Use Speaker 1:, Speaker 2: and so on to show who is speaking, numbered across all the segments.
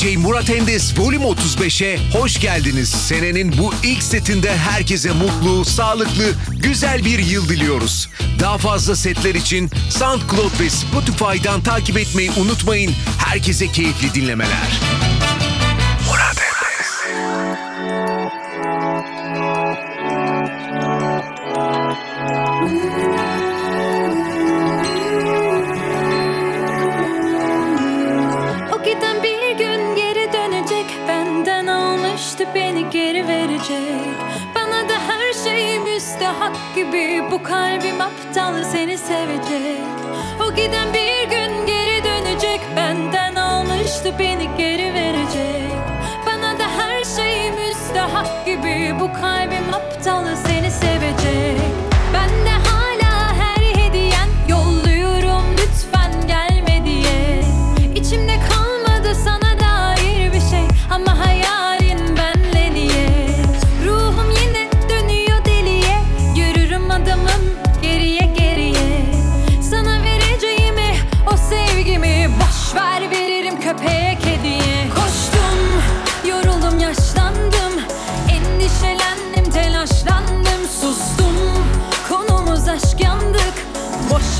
Speaker 1: DJ Murat Endes Volüm 35'e hoş geldiniz. Senenin bu ilk setinde herkese mutlu, sağlıklı, güzel bir yıl diliyoruz. Daha fazla setler için SoundCloud ve Spotify'dan takip etmeyi unutmayın. Herkese keyifli dinlemeler.
Speaker 2: görecek Bana da her şey müstehak gibi. Bu kalbim aptal seni sevecek. O giden bir gün geri dönecek. Benden almıştı beni geri verecek. Bana da her şey müstehak gibi. Bu kalbim aptal seni sevecek. Ben de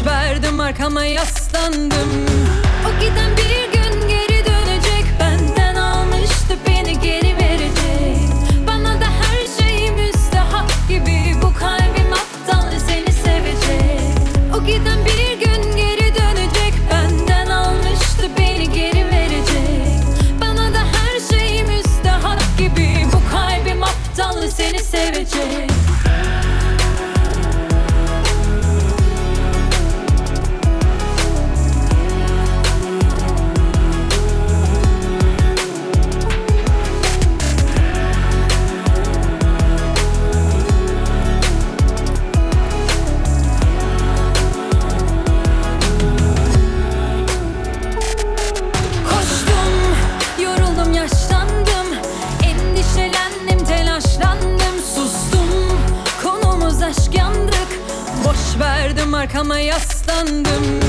Speaker 2: verdim arkama yaslandım. O giden bir Markama yaslandım.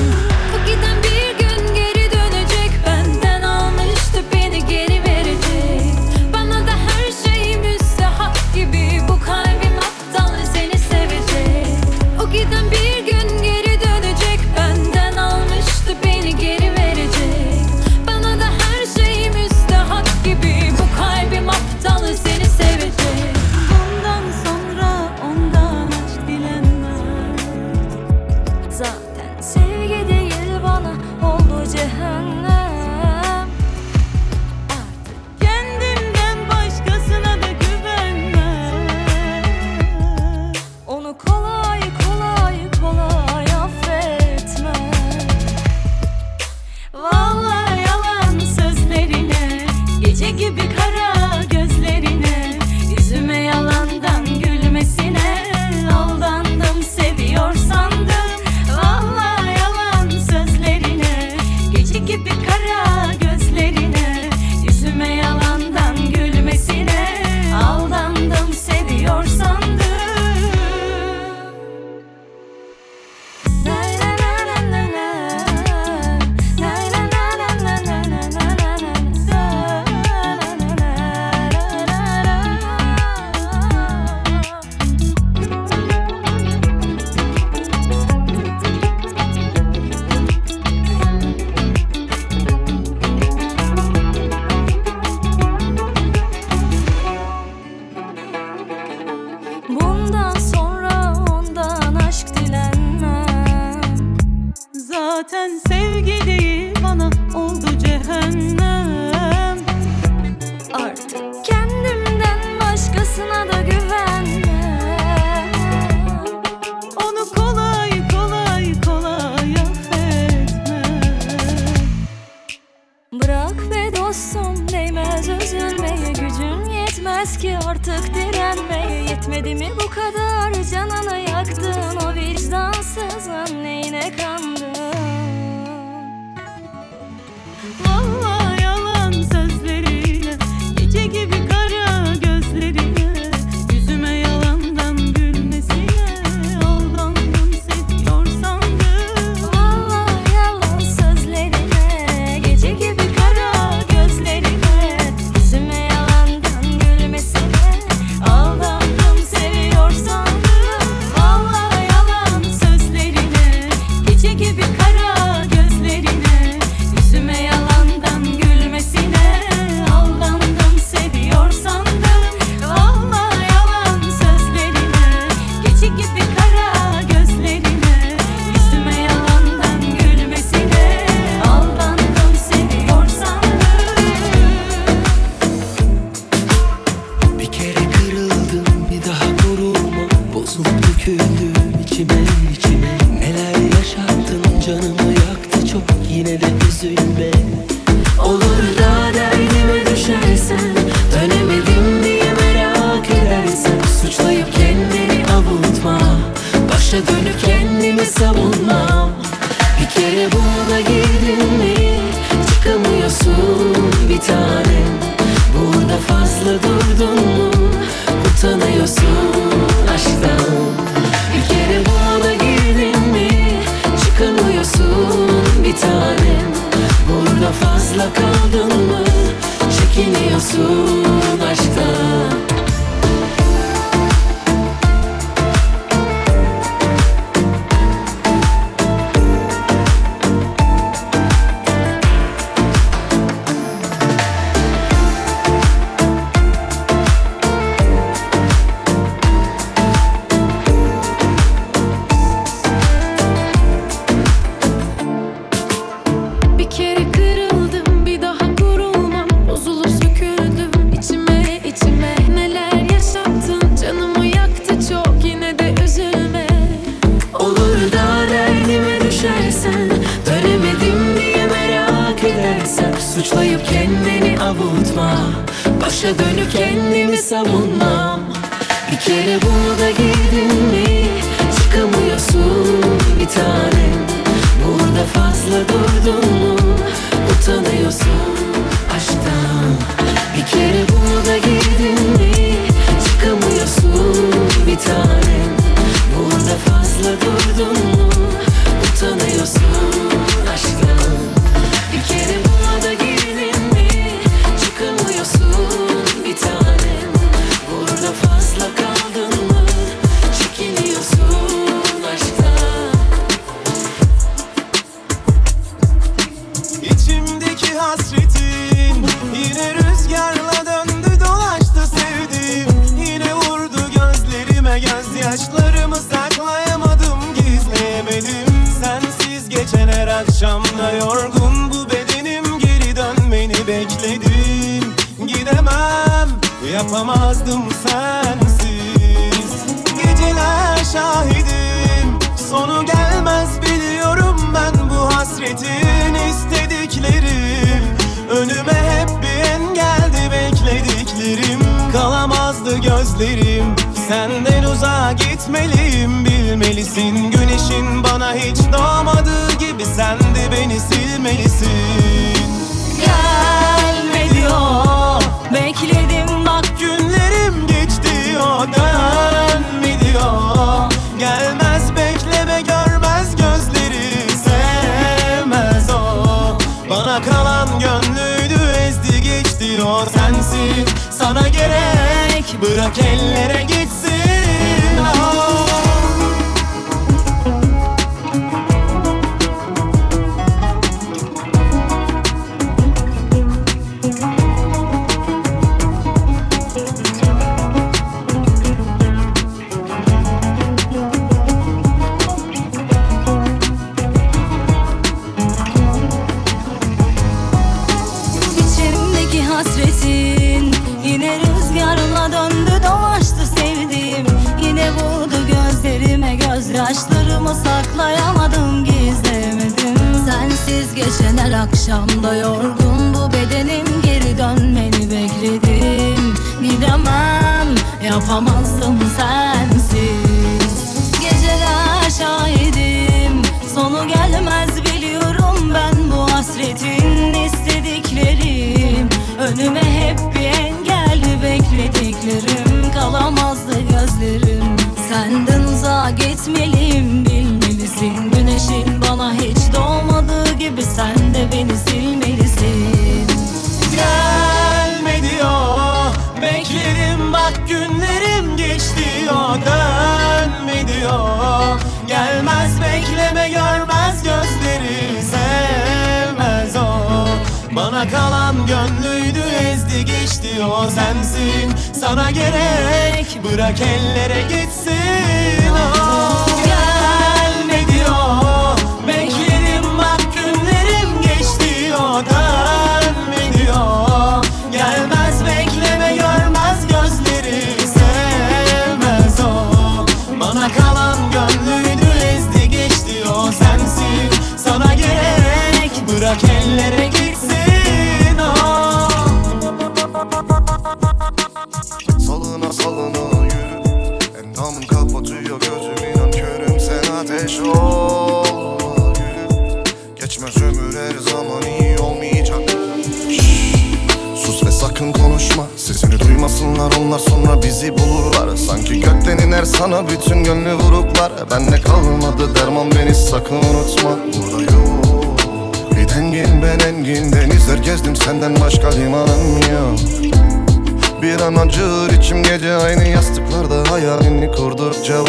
Speaker 3: canım. Kaldın mı Çekiniyorsun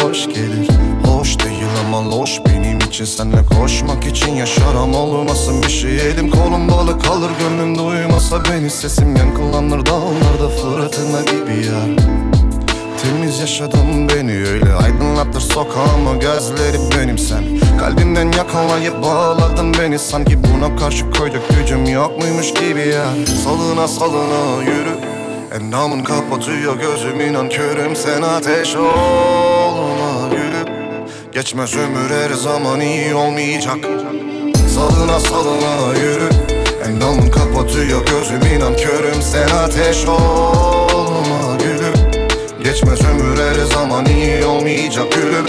Speaker 4: hoş gelir. Hoş değil ama loş benim için. Senle koşmak için yaşarım olmasın. Bir şey Elim kolum bağlı kalır. Gönlüm duymasa beni. Sesim yankılanır dağlarda fırtına gibi ya Temiz yaşadım beni öyle. Aydınlattır sokağımı gözleri benim. Sen Kalbimden yakalayıp bağladın beni. Sanki buna karşı koyacak gücüm yok muymuş gibi ya Salına salına yürü. Endamın kapatıyor gözüm inan körüm. Sen ateş gülüm Geçmez ömür her zaman iyi olmayacak. Salına salına yürü. Endamın kapatıyor gözüm inan körüm sen ateş olma gülüm. Geçmez ömür her zaman iyi olmayacak gülüm.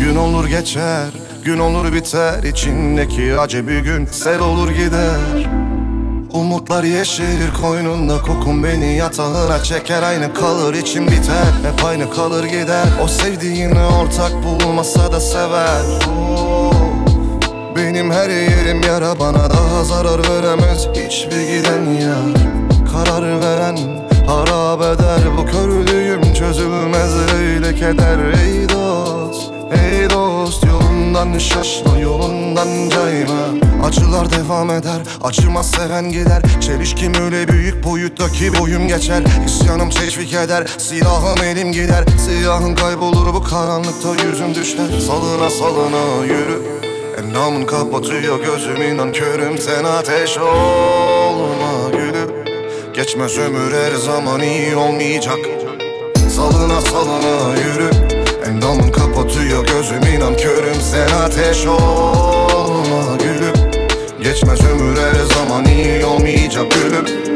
Speaker 4: Gün olur geçer, gün olur biter. İçindeki acı bir gün sel olur gider Umutlar yeşerir koynunda kokun beni yatağına çeker. Aynı kalır içim biter hep aynı kalır gider. O sevdiğini ortak bulmasa da sever. Benim her yerim yara bana daha zarar veremez. Hiçbir giden yar Karar veren harap eder. Bu körlüğüm çözülmez öyle keder. Ey dost, ey dost Yolundan şaşma, yolundan cayma. Acılar devam eder, acımaz seven gider. Çelişkim öyle büyük boyutta ki boyum geçer. İsyanım teşvik eder, silahım elim gider. Siyahın kaybolur bu karanlıkta yüzüm düşler Salına salına yürü. Endamın kapatıyor gözüm inan körüm Sen ateş olma gülüm. Geçmez ömür her zaman iyi olmayacak. Salına salına yürü Endamın kapatıyor gözüm inan körüm Sen ateş olma gülüm. Geçmez ömür her zaman iyi olmayacak gülüm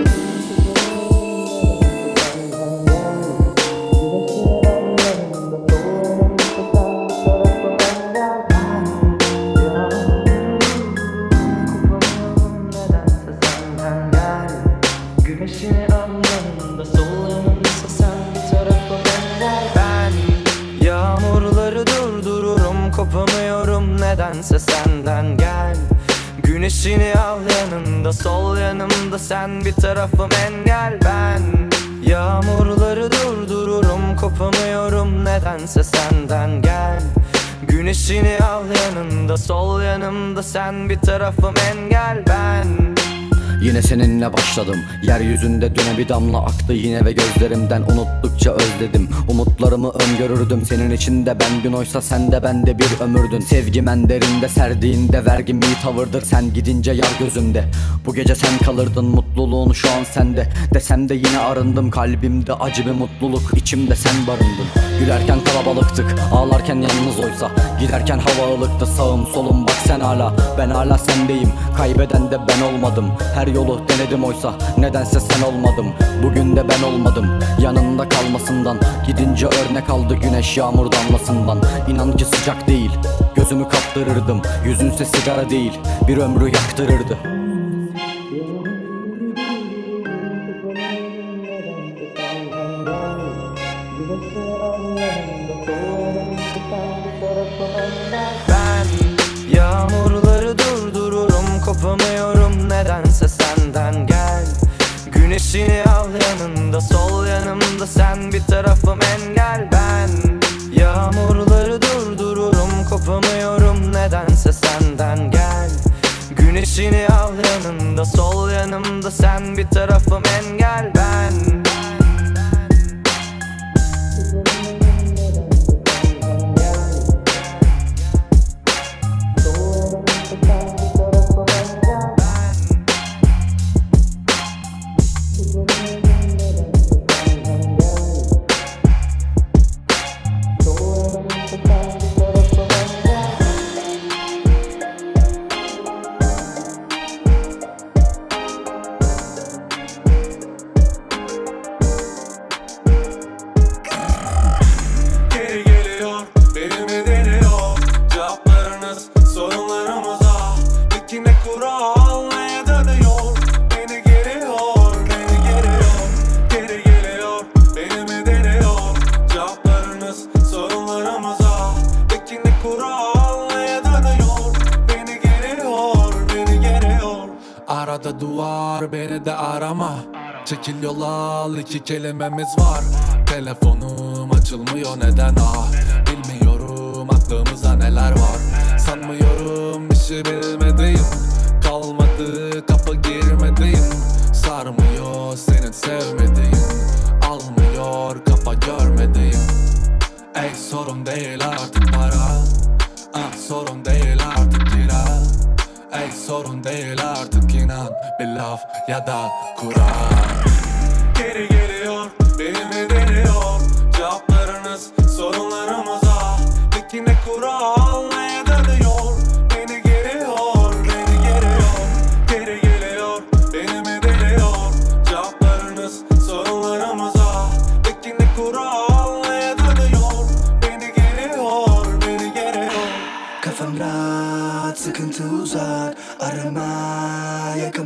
Speaker 5: tarafım engel. Ben Yağmurları durdururum kopamıyorum nedense senden. Gel Güneşini al yanında sol yanımda sen bir tarafım engel. Ben
Speaker 6: Yine seninle başladım. Yeryüzünde düne bir damla aktı yine ve gözlerimden unuttukça özledim. Umutlarımı öngörürdüm senin içinde ben gün oysa sen de bende bir ömürdün. Sevgim en derinde serdiğinde vergim bir tavırdır. Sen gidince yar gözümde. Bu gece sen kalırdın mutluluğun şu an sende. Desem de yine arındım kalbimde acı bir mutluluk içimde sen barındın. Gülerken kalabalıktık ağlarken yalnız oysa. Giderken hava ılıktı sağım solum bak sen hala. Ben hala sendeyim kaybeden de ben olmadım. Her yolu denedim oysa nedense sen olmadım. Bugün de ben olmadım yanında kalmasından. Gidince örnek aldı güneş yağmur damlasından. İnan ki sıcak değil gözümü kaptırırdım. Yüzünse sigara değil bir ömrü yaktırırdı
Speaker 5: Güneşini al yanında sol yanımda. Sen bir tarafım engel ben Yağmurları durdururum. Kopamıyorum nedense senden gel. Güneşini al yanında sol yanımda. Sen bir tarafım engel
Speaker 7: kelimemiz var.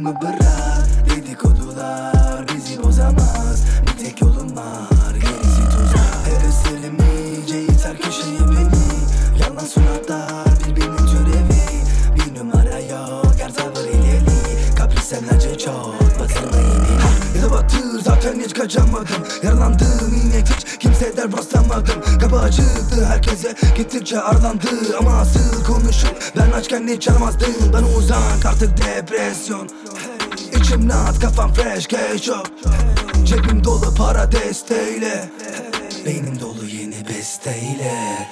Speaker 8: Aklımı bırak? Dedikodular bizi bozamaz. Bir tek yolum var gerisi tuzak. Her eserim yeter köşeye beni. Yalan suratlar birbirinin türevi. Bir numara yok her tavır ileri. Kaprisenlerce çok batırmayın Yılı batır zaten hiç kaçamadım. Yaralandım yine hiç kimseden rastlamadım Kapı acıktı herkese gittikçe arlandı. Ama asıl konuşup ben açken hiç çalmazdım Ben uzak artık depresyon. İçim nat kafam fresh cash Cebim dolu para desteğiyle. Beynim dolu yeni besteyle.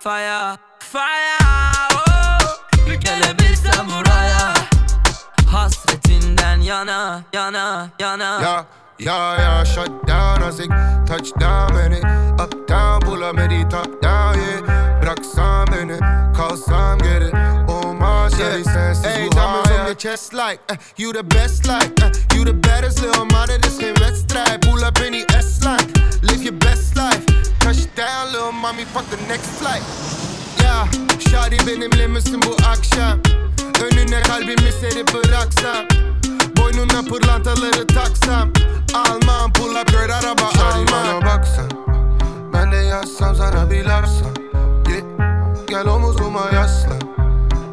Speaker 9: Fire fire oo. Gelebilsem buraya Hasretinden yana yana yana.
Speaker 10: Ya ya ya shut down beni Up down pull up beni top down yeah. Bıraksan beni kalsam geri Olmaz yeah. sensiz hey, bu your chest like uh, You the best like uh, You the baddest little mother this geen wedstrijd Pull up in die S-line Live your best life. Touchdown little mommy fuck the next flight. Ya Şadi benimle misin bu akşam Önüne kalbimi serip bıraksam Boynuna pırlantaları taksam Almam pull up girl araba almam bana baksan Ben de yazsam sana bir lafsan Gel, gel omuzuma yaslan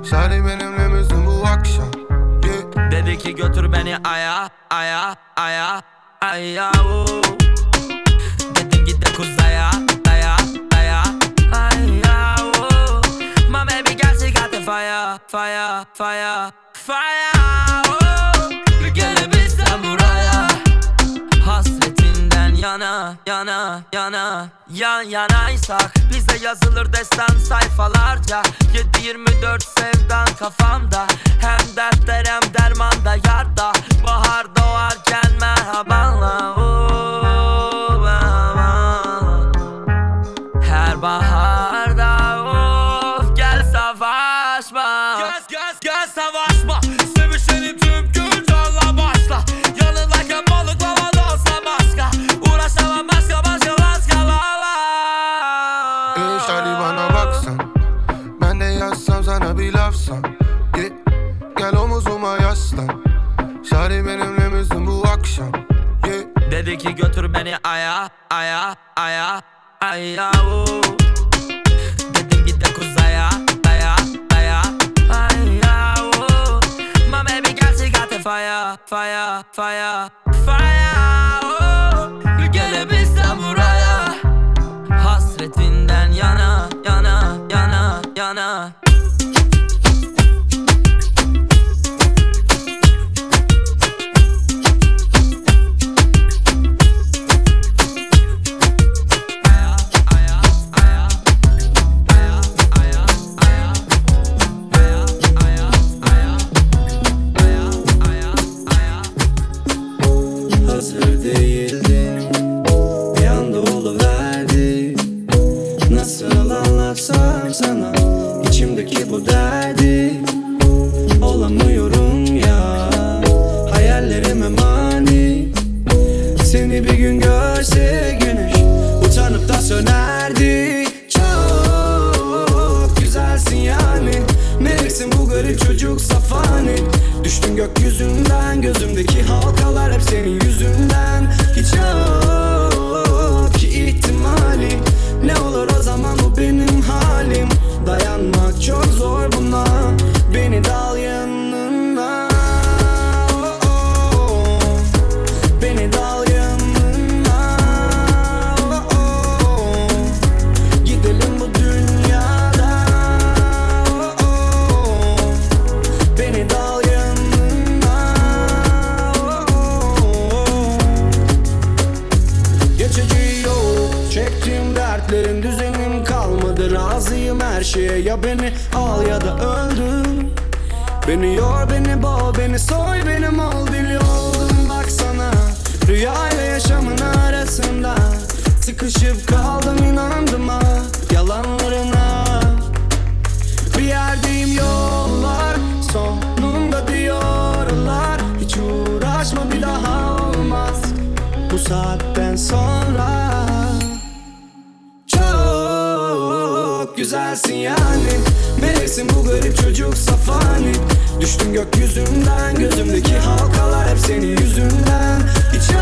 Speaker 10: Şadi benimle misin bu akşam yeah.
Speaker 9: Dedi ki götür beni aya aya aya aya oo. Dedim git de kuzaya aya aya aya oo. My baby girl she got the fire fire fire fire yana yana yana. Yan yanaysak bize yazılır destan sayfalarca. 7-24 sevdan kafamda. Hem dertler hem dermanda yarda. Bahar doğarken merhabanla. Oo, merhaba. Her baharda Dedi ki götür beni aya aya aya aya oo. Dedim git de kuzaya aya aya aya oo. My baby girl she got the fire fire fire fire oo. Gelebilsem buraya Hasretinden yana yana yana yana
Speaker 11: bu derdi Olamıyorum ya. Hayallerime mani. Seni bir gün görse güneş Utanıp da sönerdi. Çok güzelsin yani. Neysin bu garip çocuk safani? Düştün gökyüzünden Gözümdeki halkalar hep senin yüzünden. Hiç yok ki ihtimali. Ne olur o zaman bu benim halim. Dayanmak çok zor buna. Beni dal yanına. beni al ya da öldür. Beni yor beni bağ beni soy benim ol dili oldum baksana Rüyayla yaşamın arasında Sıkışıp kal. güzelsin yani. Meleksin bu garip çocuk safani. Düştüm gökyüzünden Gözümdeki halkalar hep senin yüzünden.
Speaker 12: İç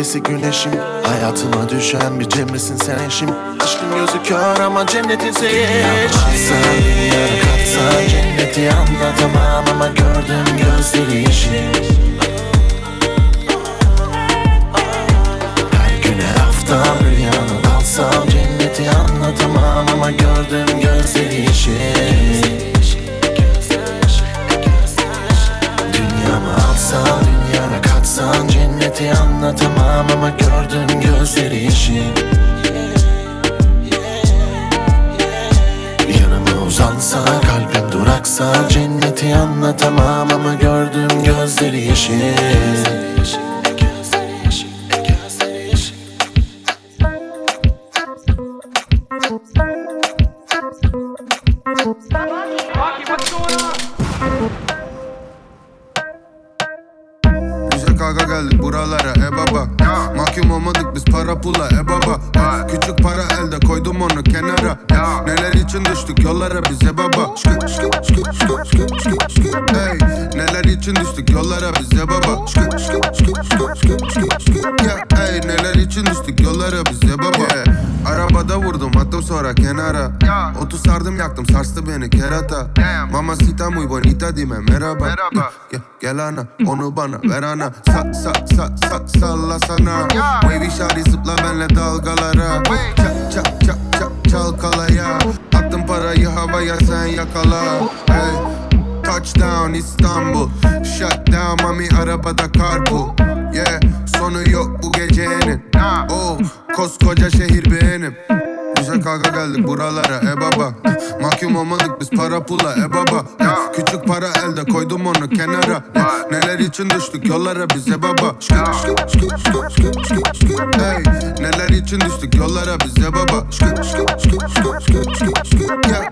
Speaker 12: çehresi güneşim. Hayatıma düşen bir cemresin sen eşim Aşkın gözü kör ama cennetin Sen dünyana katsan cenneti anlatamam ama gördüğüm gözleri yeşil. Her gün her haftam rüyana dalsam Cenneti anlatamam ama gördüğüm gözleri yeşil anlatamam ama gördüğüm gözleri yeşil. Yanıma uzansa kalbim duraksa Cenneti anlatamam ama gördüğüm gözleri yeşil
Speaker 10: Yeah, hey, Neler için düştük yollara bize baba. Yeah, Arabada vurdum attım sonra kenara. Otu sardım yaktım sarstı beni kerata. Mamacita muy bonita dime merhaba. Gel, gel ana onu bana ver ana. Sa sa sa sa salla sana. Wavy shawty zıpla benle dalgalara. Çak çak çak çak çalkalaya. Attım parayı havaya sen yakala. Hey. Touchdown İstanbul. Shut down mami arabada karpu Yeah sonu yok bu gecenin Oh koskoca şehir benim Bize kavga geldik buralara e baba Mahkum olmadık biz para pula e baba Küçük para elde koydum onu kenara Neler için düştük yollara bize baba. Hey, Neler için düştük yollara bize baba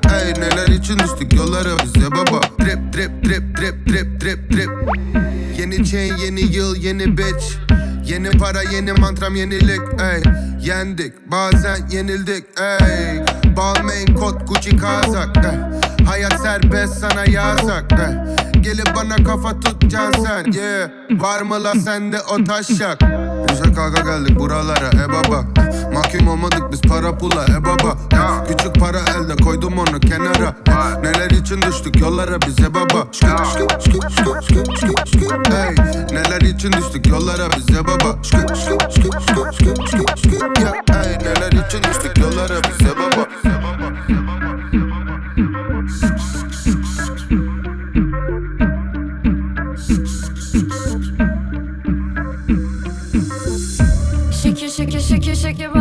Speaker 10: hey, Neler için düştük yollara bize baba Drip drip drip drip drip drip drip Yeni chain yeni yıl yeni bitch Yeni para yeni mantram yenilik ey. Yendik bazen yenildik ey. Balmain kot Gucci kazak ey. Hayat serbest sana yasak ey. Gelip bana kafa tutacaksın sen yeah. Var mı la sende o taşak Bize kavga geldik buralara e baba Mahkum olmadık biz para pula e baba Küçük para elde koydum onu kenara Neler için düştük yollara bize baba. Hey, Neler için düştük yollara bize baba hey, Neler için düştük yollara bize baba
Speaker 13: şekil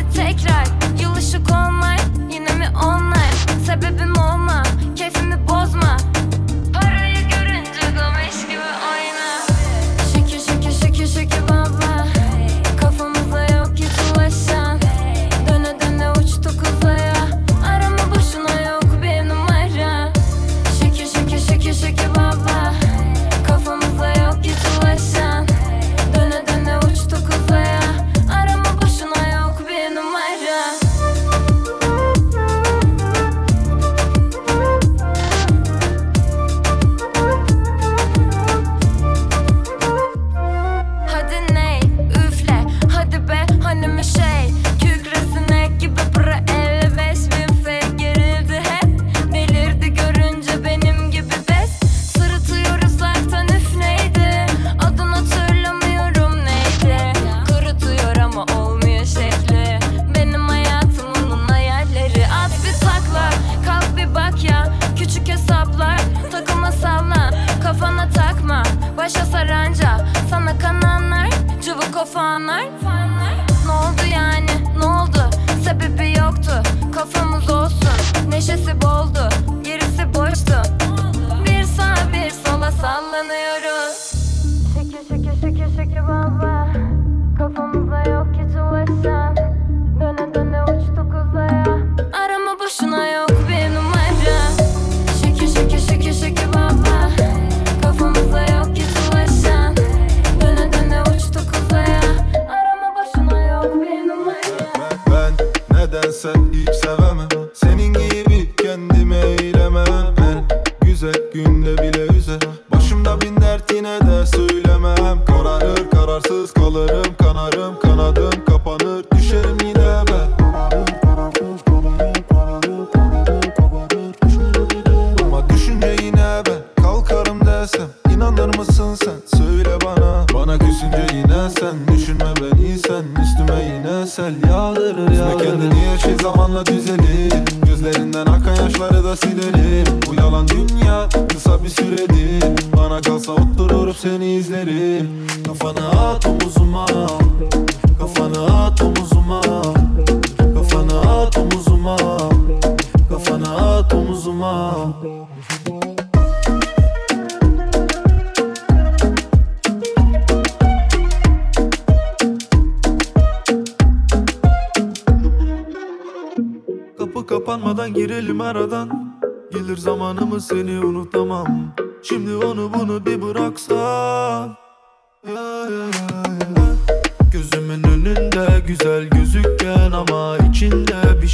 Speaker 14: Take tekrar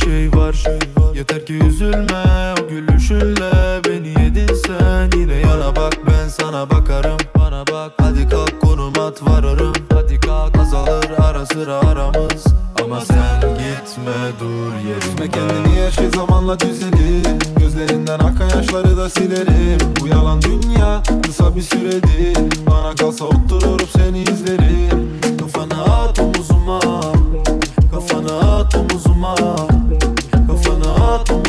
Speaker 14: şey var. Yeter ki üzülme o gülüşünle Beni yedin sen. Yine yara bak ben sana bakarım. Bana bak. Hadi kalk konum at vararım. Hadi kalk. Azalır ara sıra aramız. Ama sen gitme dur yerime Gitme kendini her şey zamanla düzelir. Gözlerinden akan yaşları da silerim. Bu yalan dünya kısa bir süredir. Bana kalsa oturup seni izlerim. Kafana at omuzuma. Kafana at omuzuma.
Speaker 15: up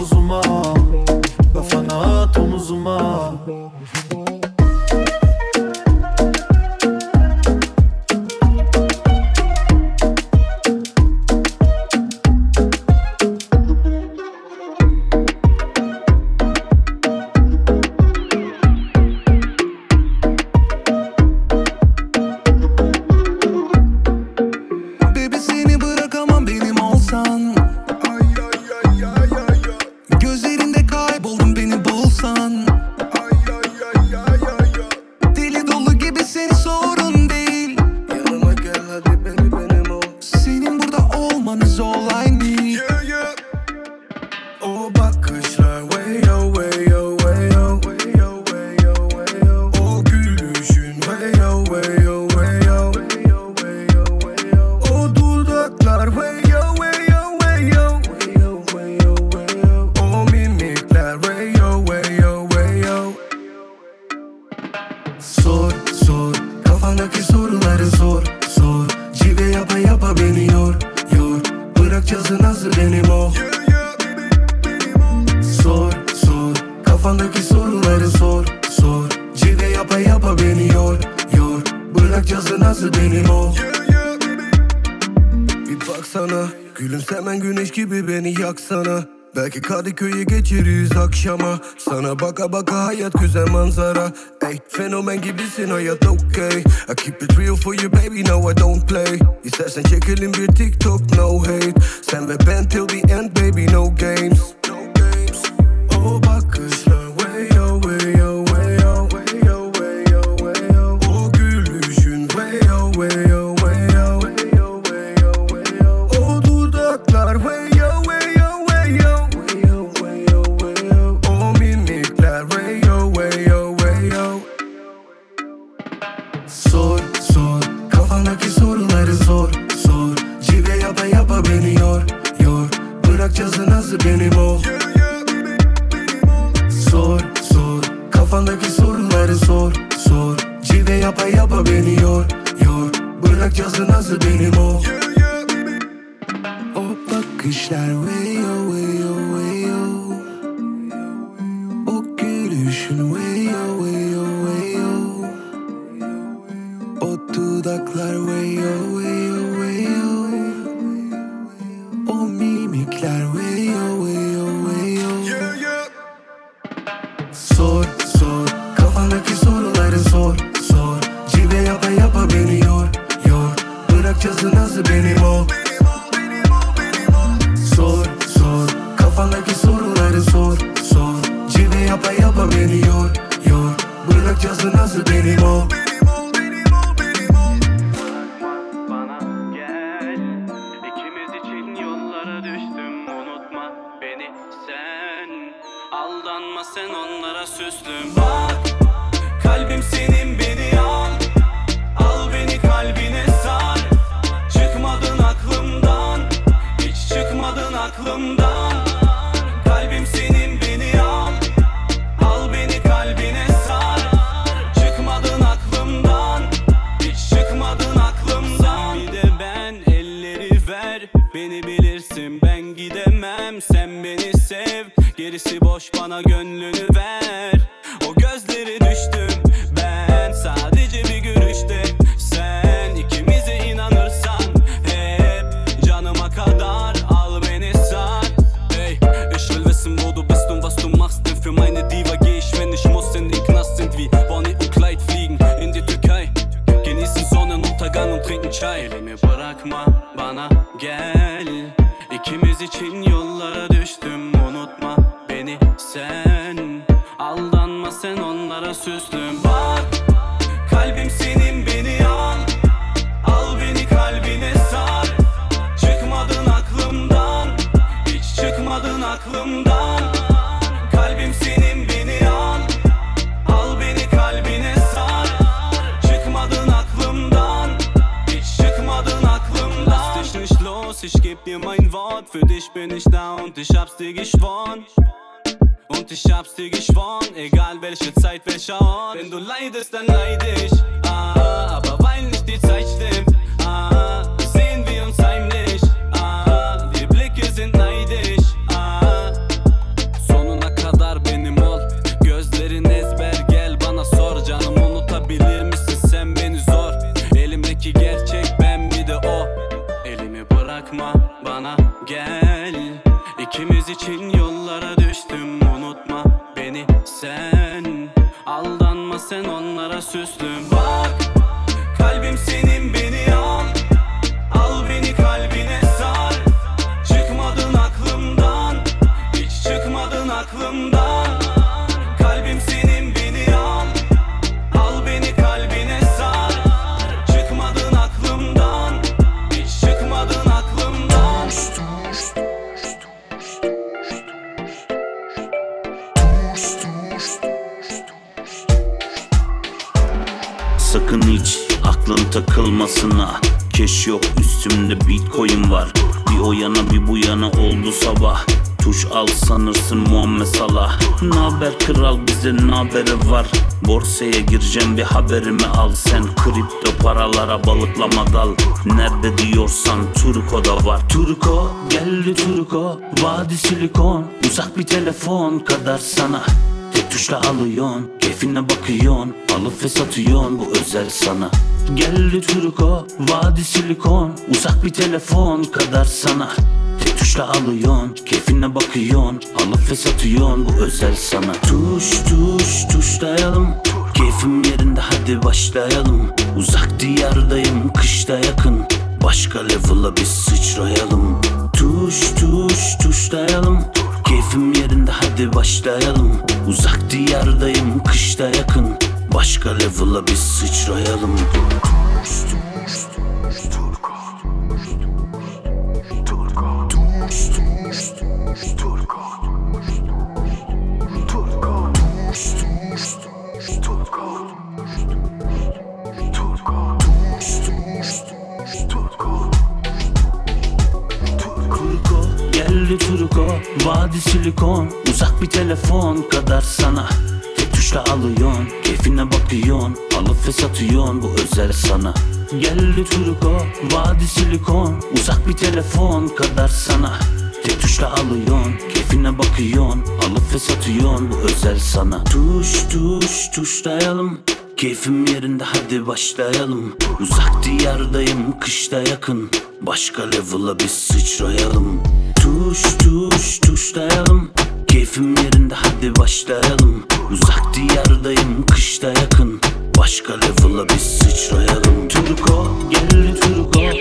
Speaker 15: hab's dir geschworen Und ich hab's dir geschworen, egal welche Zeit, welcher Ort. Wenn du leidest, dann leid ich. Ah, aber weil nicht die Zeit stimmt, ah, sehen wir uns heimlich. Ah, die Blicke sind neidisch. Ah, sonuna kadar benim ol. Gözlerin ezber gel bana sor canım unutabilir misin sen beni zor. Elimdeki gerçek ben bir de o. Elimi bırakma bana gel İkimiz için
Speaker 16: kral bize naberi var? Borsaya gireceğim bir haberimi al. Sen Kripto paralara balıklama dal. Nerede diyorsan Turko da var. Turko geldi Turko. Vadi silikon Uzak bir telefon kadar sana. Tek tuşla alıyorsun Keyfine bakıyorsun. Alıp ve satıyorsun bu özel sana. Geldi Turko Vadi silikon. Uzak bir telefon kadar sana Tek tuşla alıyorsun Keyfine bakıyorsun Alıp ve satıyorsun bu özel sana. Tuş tuş tuşlayalım Keyfim yerinde hadi başlayalım. Uzak diyardayım kışta yakın. Başka level'a biz sıçrayalım. Tuş tuş tuşlayalım Keyfim yerinde hadi başlayalım. Uzak diyardayım kışta yakın. Başka level'a biz sıçrayalım Vadi silikon Uzak bir telefon kadar sana. Tuşla alıyorsun Keyfine bakıyorsun Alıp ve satıyorsun bu özel sana. Geldi Turko Vadi silikon Uzak bir telefon kadar sana. Tek tuşla alıyorsun Keyfine bakıyorsun Alıp ve satıyorsun bu özel sana. Tuş tuş tuşlayalım Keyfim yerinde hadi başlayalım. Uzak diyardayım kışta yakın Başka level'a biz sıçrayalım Tuş tuş tuşlayalım. Keyfim yerinde hadi başlayalım. Uzak diyardayım kışta yakın. Başka level'a biz sıçrayalım. Turko geldi Turko.
Speaker 10: Yeah.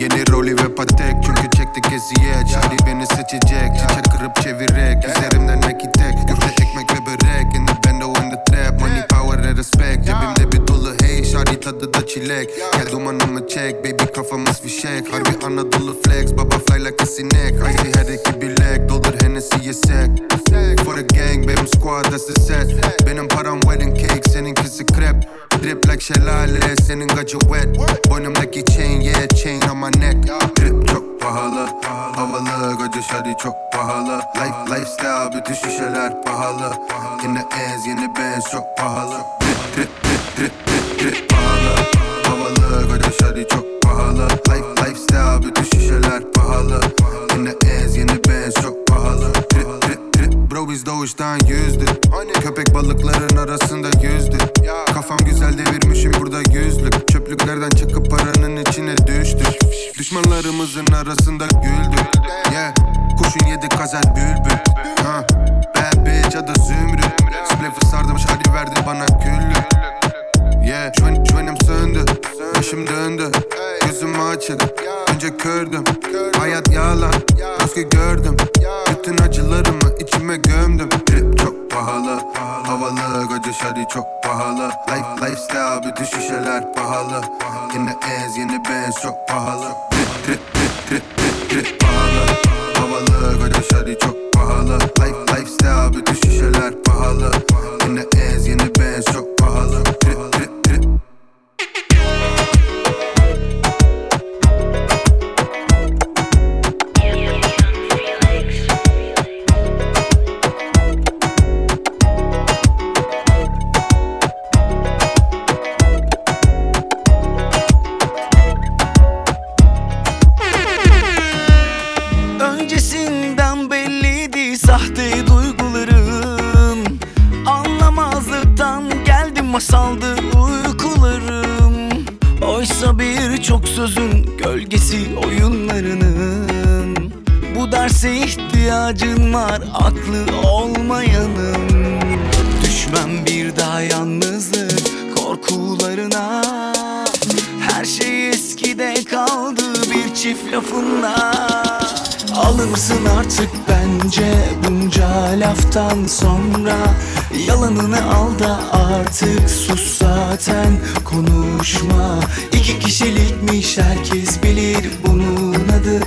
Speaker 10: Yeni roli ve patek. Çünkü çektik ettik eziyet Şari beni seçecek. Çiçek kırıp çevirek Üzerimden nakit tek Köfte ekmek ve börek respect. Cebimde bir dolu hey Şari tadı da çilek. Gel dumanımı çek Baby kafamız fişek. Harbi Anadolu flex Baba fly like a sinek. Icy her iki bilek Doldur Hennessy yesek. For the gang benim squad that's the set. Benim param wedding cake Seninkisi krep Drip like şelale Senin gacı wet. Boynumdaki chain yeah chain on my neck. Drip çok pahalı Havalı. Gacı şari çok pahalı. Life lifestyle bütün şişeler pahalı. Yine ez yeni benz çok pahalı Pahalı Havalı şari çok pahalı. Life lifestyle bütün şişeler pahalı. Yine ez yeni benz çok pahalı. Drip Bro biz doğuştan yüzdük. Köpek balıkların arasında yüzdük. Kafam güzel devirmişim burada yüzlük. Çöplüklerden çıkıp paranın içine düştük. Düşmanlarımızın arasında güldük. Yeah. Kuşun yedi kazer bülbül. Ha. Bad bitch adı Zümrüt. Spliff'i sardım şadi verdi bana küllük Yeah Şven, şvenim söndü. Başım döndü. Gözüm açık Önce kördüm. Hayat yalan. Özgü gördüm. Bütün acılarımı içime gömdüm. Drip çok pahalı. Havalı gacı şari çok pahalı. Life lifestyle bütün şişeler pahalı. Yine ez yeni benz çok pahalı. Drip drip drip drip drip drip pahalı. Havalı gacı şari çok pahalı. Life lifestyle bütün şişeler pahalı. Yine ez yeni benz çok pahalı. Drip
Speaker 17: masaldı uykularım. Oysa birçok sözün gölgesi oyunlarının. Bu derse ihtiyacın var aklı olmayanın. Düşmem bir daha yalnızlık korkularına. Her şey eskide kaldı bir çift lafınla Alırsın artık bence bunca laftan sonra? Yalanını al da artık sus zaten konuşma. İki kişilikmiş herkes bilir bunun adı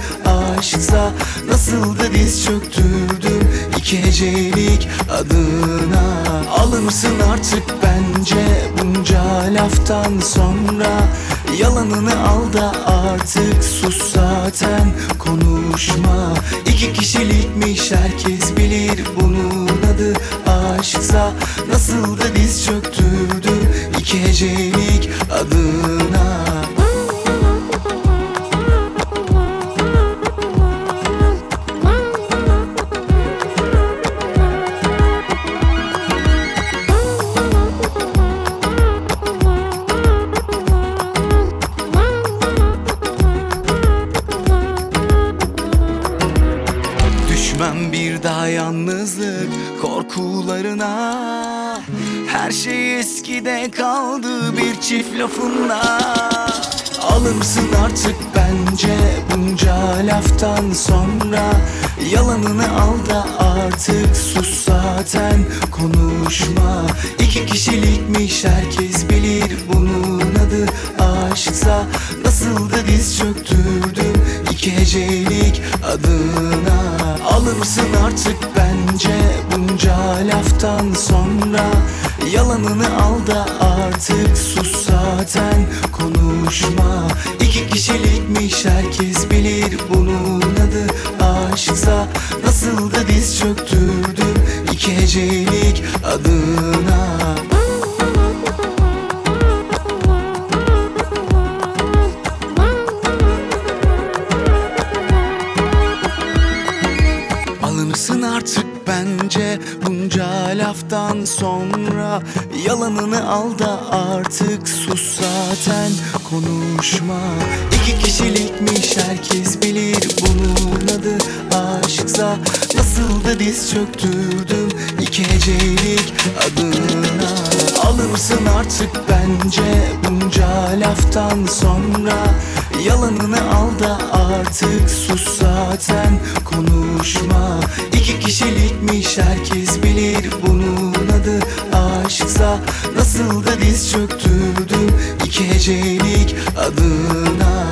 Speaker 17: aşksa. Nasıl da diz çöktürdüm iki hecelik adına Alırsın artık bence bunca laftan sonra? Yalanını al da artık sus zaten konuşma. İki kişilikmiş herkes bilir bunun adı aşksa. Nasıl da diz çöktürdüm iki hecelik adına kaldı bir çift lafınla. Alırsın artık bence bunca laftan sonra. Yalanını al da artık sus zaten konuşma. İki kişilikmiş herkes bilir bunun adı aşksa. Nasıl da diz çöktürdüm iki hecelik adına. Alırsın artık bence bunca laftan sonra. Yalanını al da artık sus zaten konuşma. İki kişilikmiş herkes bilir bunun adı aşksa. Nasıl da diz çöktürdüm iki hecelik adına al da artık sus zaten konuşma. İki kişilikmiş herkes bilir bunun adı. Aşksa Nasıl da diz çöktürdüm iki hecelik adına. Alırsın artık bence bunca laftan sonra?
Speaker 4: Yalanını al da artık sus zaten konuşma. İki kişilikmiş herkes bilir bunun adı aşksa Nasıl da diz çöktürdüm iki hecelik adına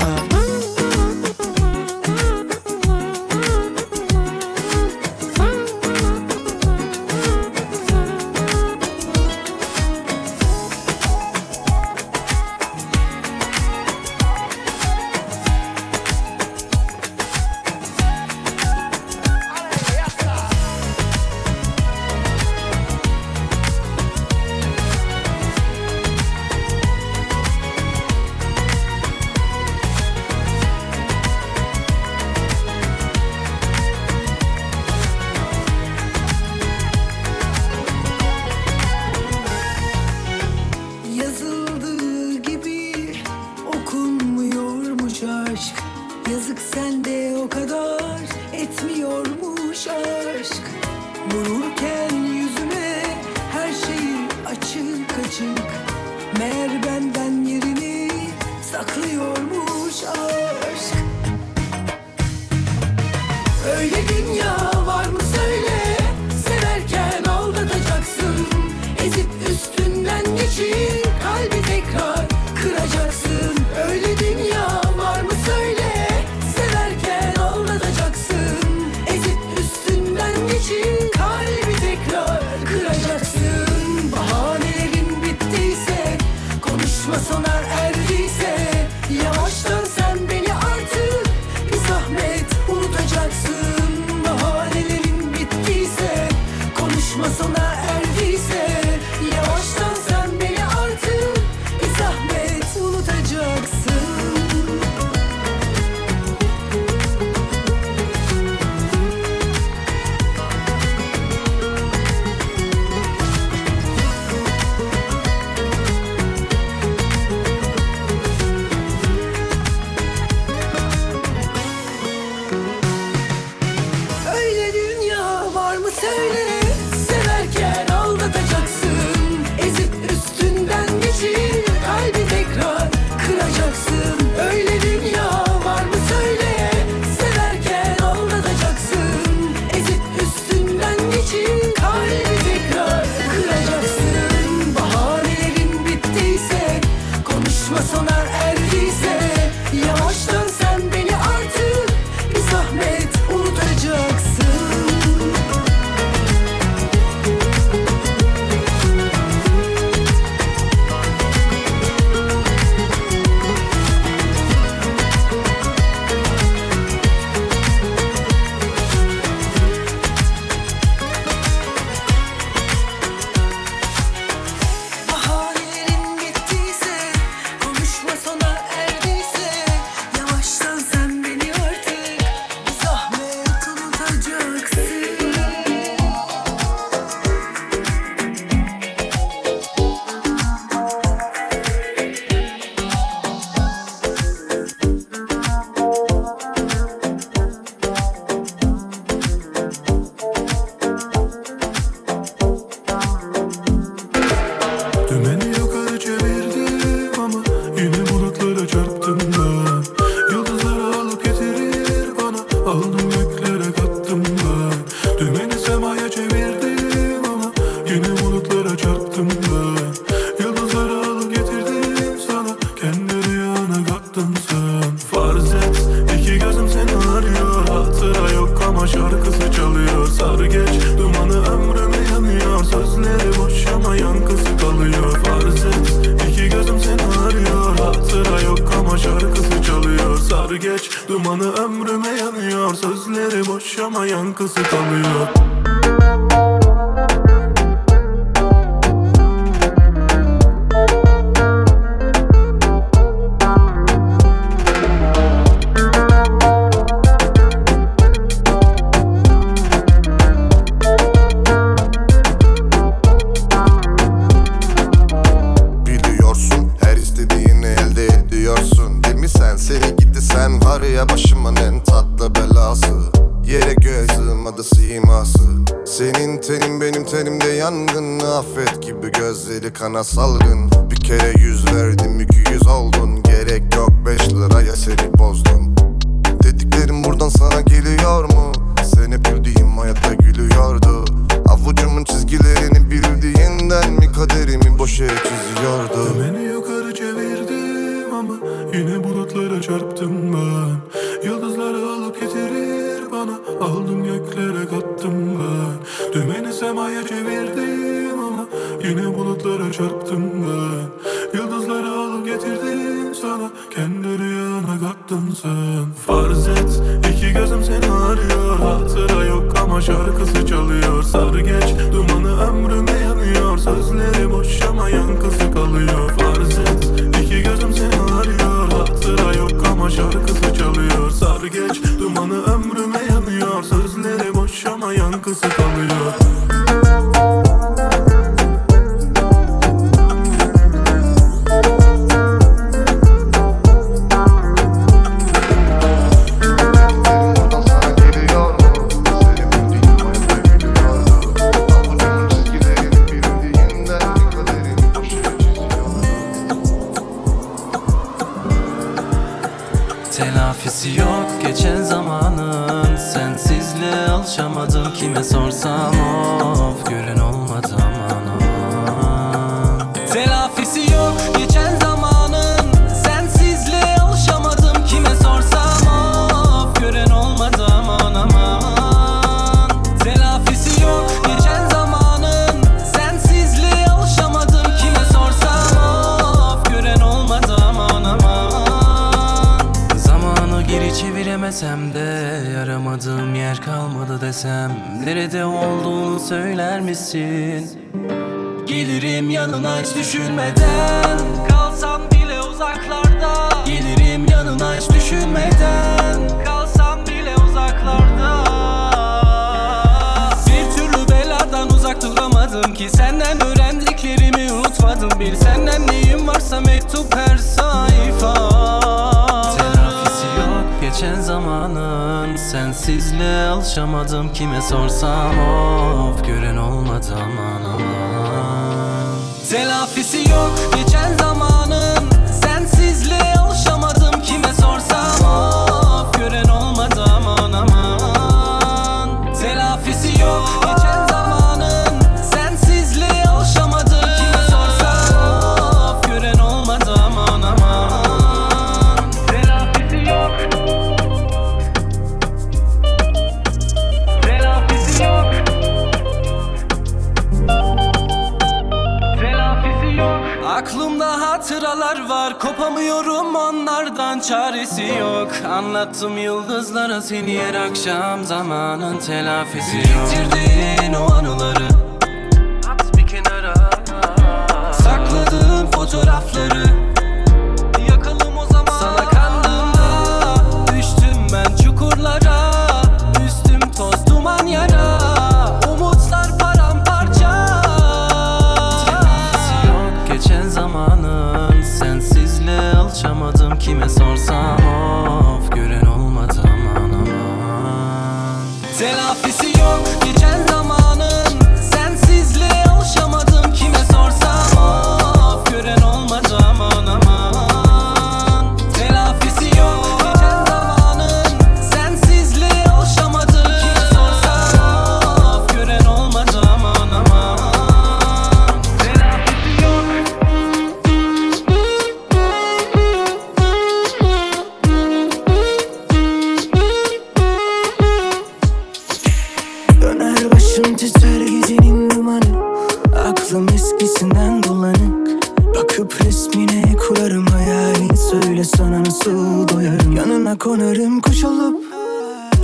Speaker 18: Sana
Speaker 19: konarım kuş olup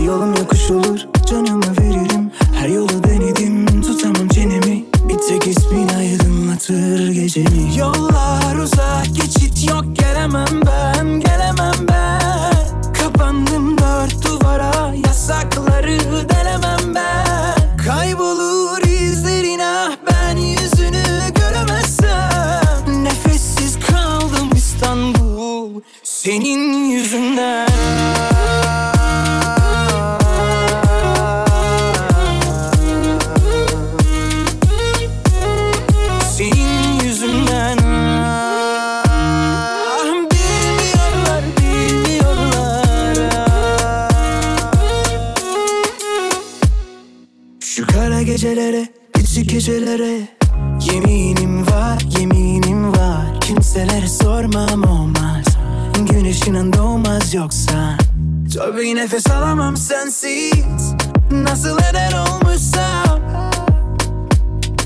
Speaker 19: Yolum yokuş olur canımı veririm. Her yolu denedim tutamam çenemi. Bir tek ismin aydınlatır gecemi. Yollar uzak geçit yok gelemem ben gelemem ben. Kapandım dört duvara yasakları delemem ben. Kaybolur izlerin ah ben yüzünü göremezsem. Nefessiz kaldım İstanbul senin yüzünden.
Speaker 11: Tabi nefes alamam sensiz. Nasıl eder olmuşsam?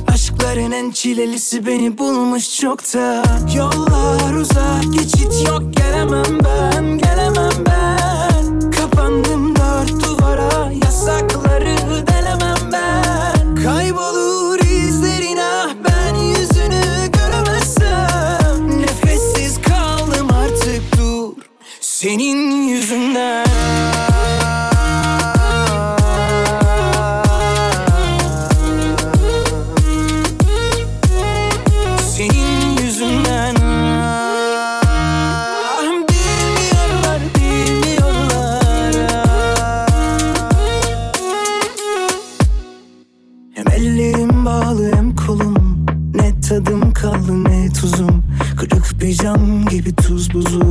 Speaker 11: Aşkların en çilelisi beni bulmuş çoktan. Yollar uzak geçit yok gelemem ben gelemem ben. Kapandım dört duvara yasakları delemem ben. Kaybolur izlerin ah ben yüzünü göremezsem. Nefessiz kaldım artık dur. Senin dos outros.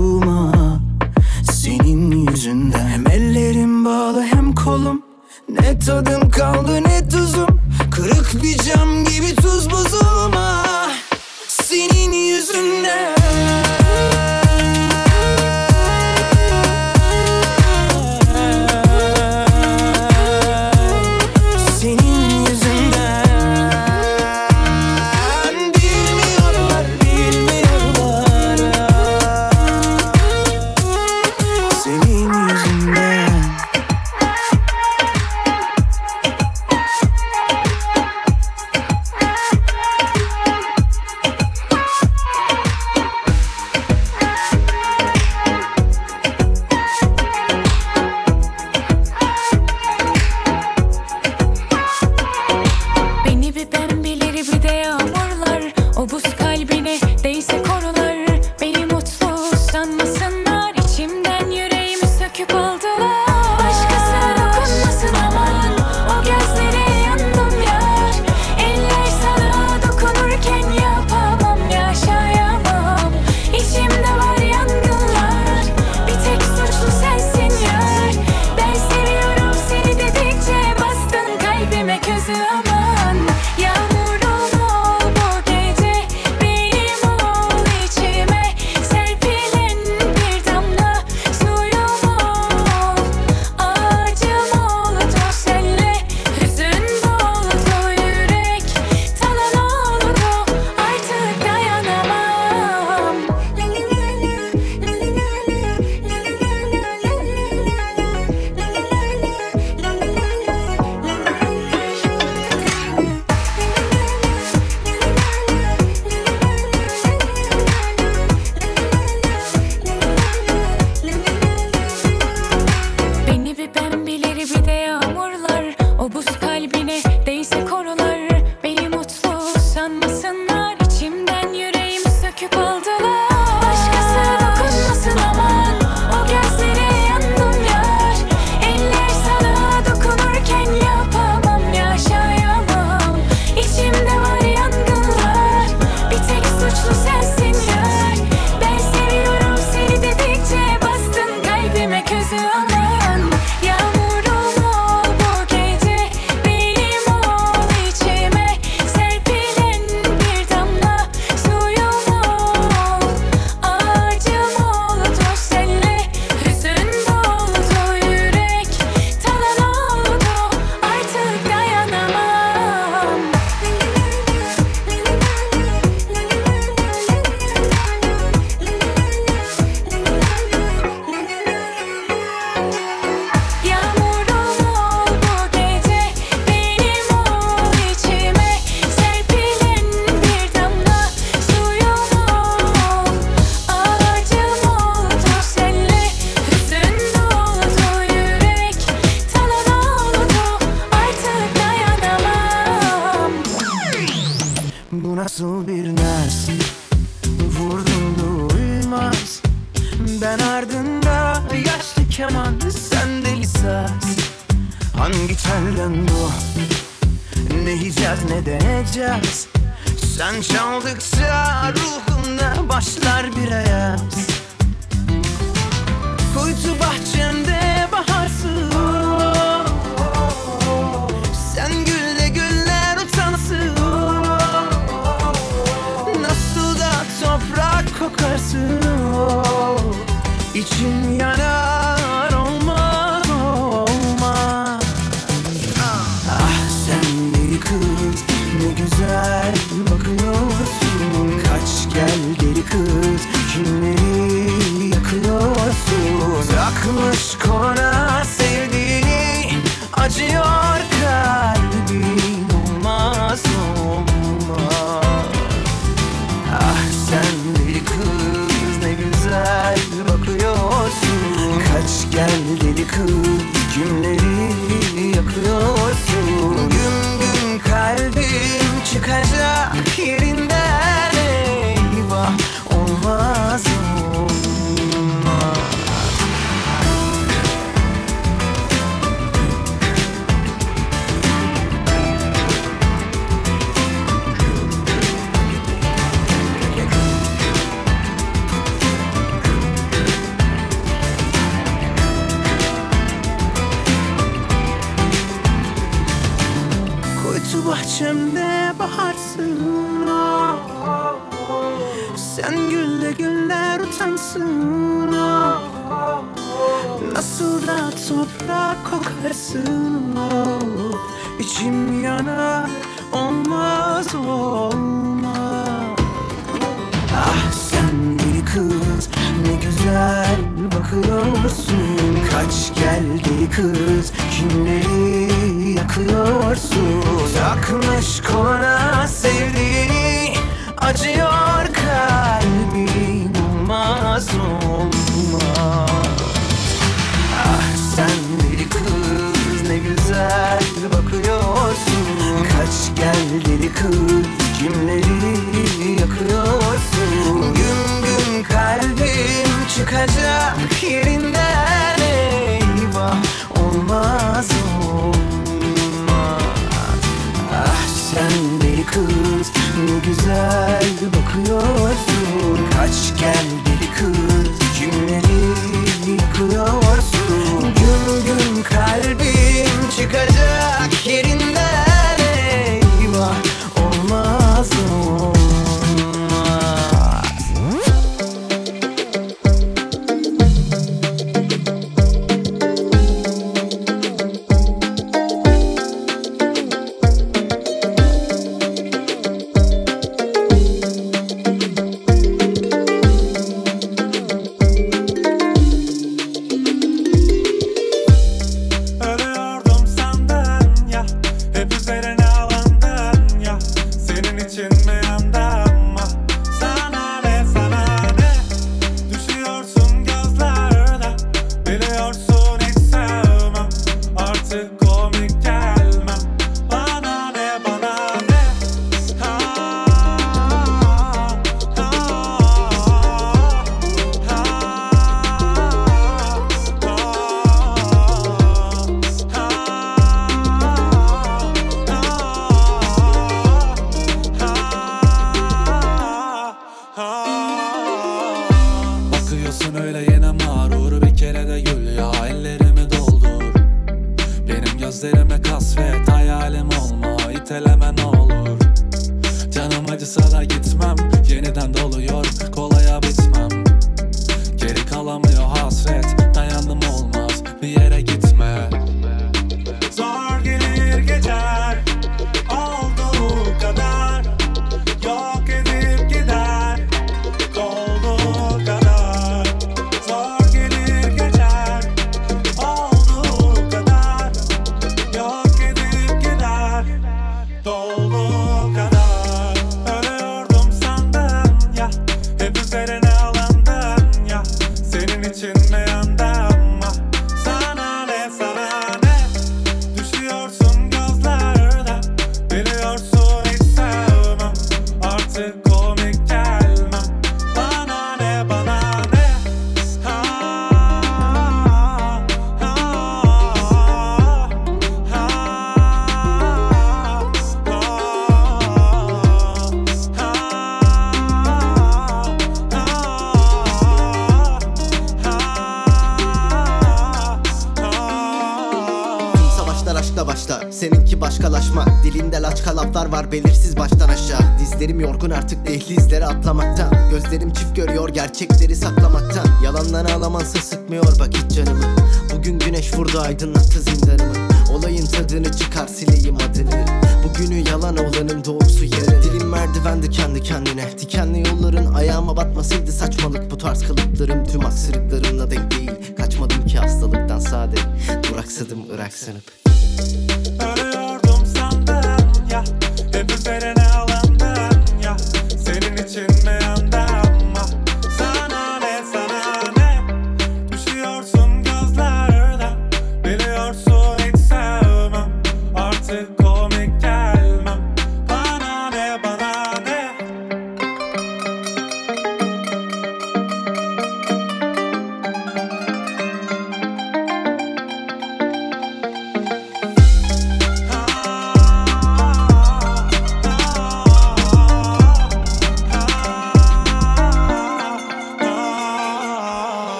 Speaker 11: Düşmüşler bir ayaz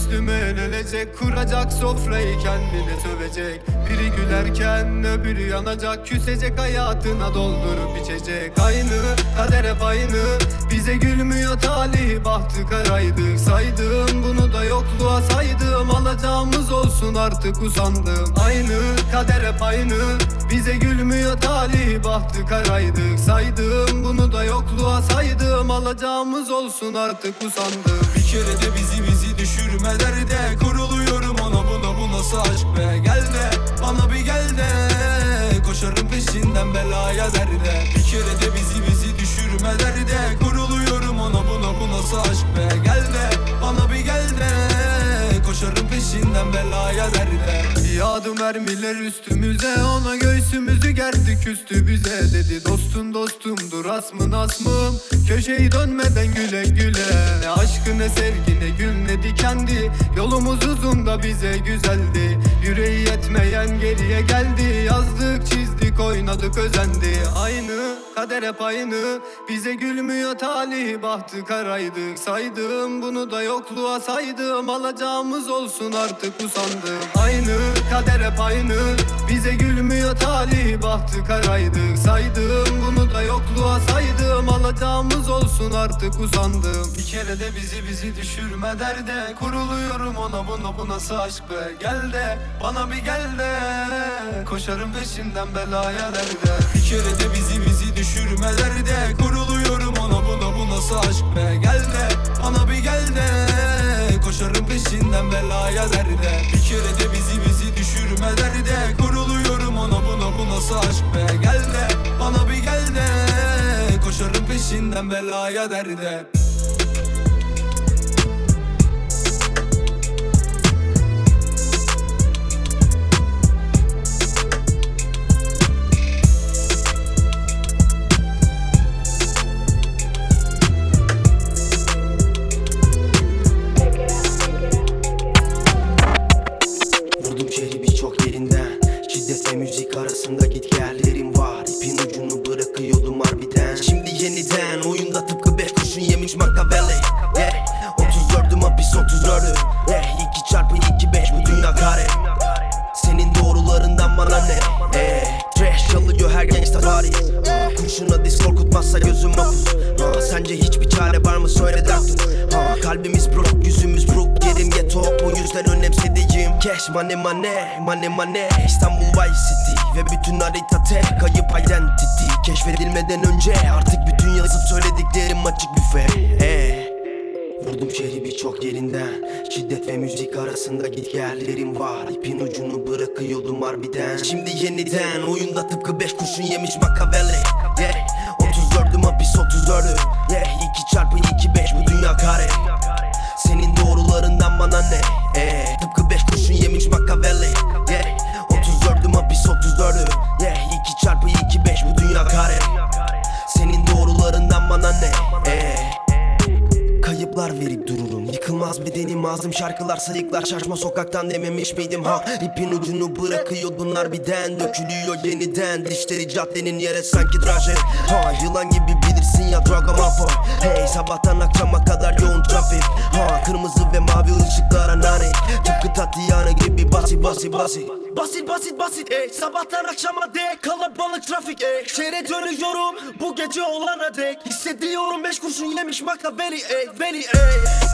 Speaker 20: Müslüme ölecek Kuracak sofrayı kendine sövecek. Biri gülerken öbürü yanacak Küsecek hayatına doldurup içecek. Aynı kader hep aynı Bize gülmüyor talih bahtı karaydık Saydım bunu da yokluğa saydım Alacağımız olsun artık usandım. Aynı kader hep aynı Bize gülmüyor talih bahtı karaydık Saydım bunu da yokluğa saydım Alacağımız olsun artık usandım. Bir kere de bizi bizi derde Kuruluyorum ona. Buna bu nasıl aşk be? Gel de bana bir gel de. Koşarım peşinden belaya derde. Bir kere de bizi bizi düşürme derde. Kuruluyorum ona. Buna bu nasıl aşk be? Gel de bana bir gel de. Koşarım peşinden belaya derde. Yağdı mermiler üstümüze. Ona göğsümüzü gerdi küstü bize. Dedi dostun dostumdur asmın asmım Köşeyi dönmeden güle güle. Ne aşkı ne sevgi ne gül ne dikendi Yolumuz uzun da bize güzeldi. Yüreği yetmeyen geriye geldi. Yazdık çizdik oynadık özendi. Aynı kader hep aynı. Bize gülmüyor talih bahtı karaydık Saydım bunu da yokluğa saydım. Alacağımız olsun artık usandım Aynı kader hep aynı. Bize gülmüyor talih bahtı karaydık Saydım bunu da yokluğa saydım Alacağımız olsun artık usandım Bir kere de bizi bizi düşürme derde. Kuruluyorum ona buna bu nasıl aşk be? Gel de bana bir gel de. Koşarım peşinden belaya derde. Bir kere de bizi bizi düşürme derde. Kuruluyorum ona buna bu nasıl aşk be? Gel de bana bir gel de. Koşarım peşinden belaya derde. Bir kere de bizi bizi düşürme derde. Kuruluyorum ona buna bu nasıl aşk be? Gel de bana bir gel peşinden belaya derde
Speaker 19: harbiden Şimdi yeniden oyunda tıpkı beş kurşun yemiş Machiavelli
Speaker 8: kadar şaşma sokaktan dememiş miydim ha? İpin ucunu bırakıyor bunlar birden Dökülüyor yeniden. Dişleri caddenin yere sanki trajet Ha yılan gibi bilirsin ya draga mafo Hey sabahtan akşama kadar yoğun trafik. Ha kırmızı ve mavi ışıklara narik Tıpkı Tatiana gibi basi basi basi Basit basit basit ey. Sabahtan akşama dek kalabalık trafik ey. Şehre dönüyorum bu gece olana dek. Hissediyorum beş kurşun yemiş makabeli ey. Veli ey.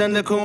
Speaker 21: and the cool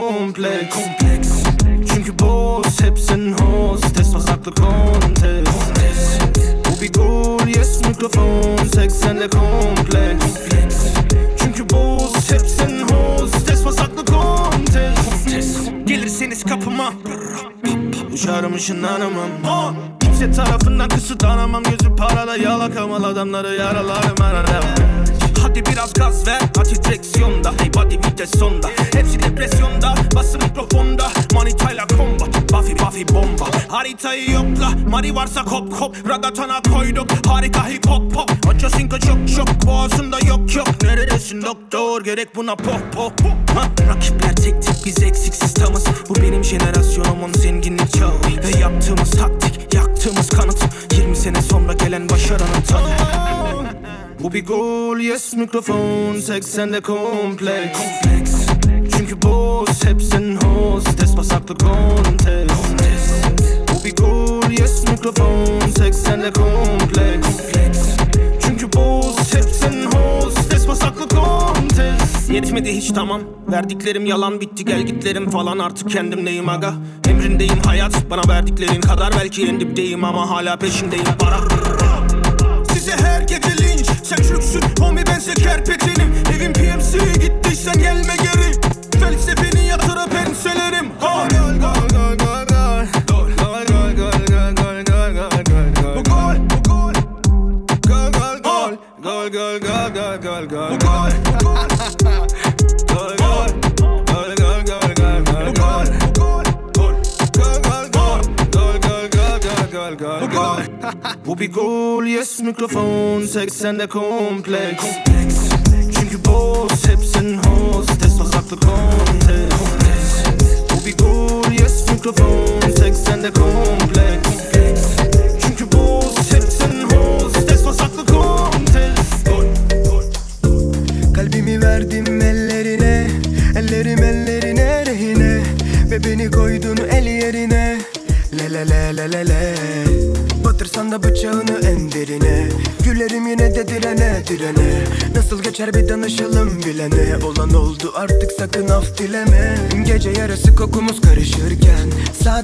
Speaker 21: tek sende kompleks. Çünkü boz hep senin hostes Pasaklı kontes. Bu bir gol yes mikrofon. Tek sende kompleks. Çünkü boz hep senin hostes Pasaklı kontes. Yetmedi hiç tamam. Verdiklerim yalan bitti. Gel gitlerim falan Artık kendimdeyim aga? Emrindeyim hayat. Bana verdiklerin kadar Belki en dipteyim ama hala peşindeyim. Para Size her gece linç. Sen lüksün Homie ben şeker petinim Evim PMC gittiysen gelme
Speaker 19: gel. complex the de complex.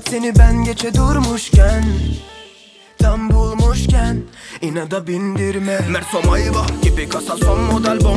Speaker 19: Saat seni ben geçe durmuşken Tam bulmuşken inada bindirme. Merso Mayva gibi kasa son model bomba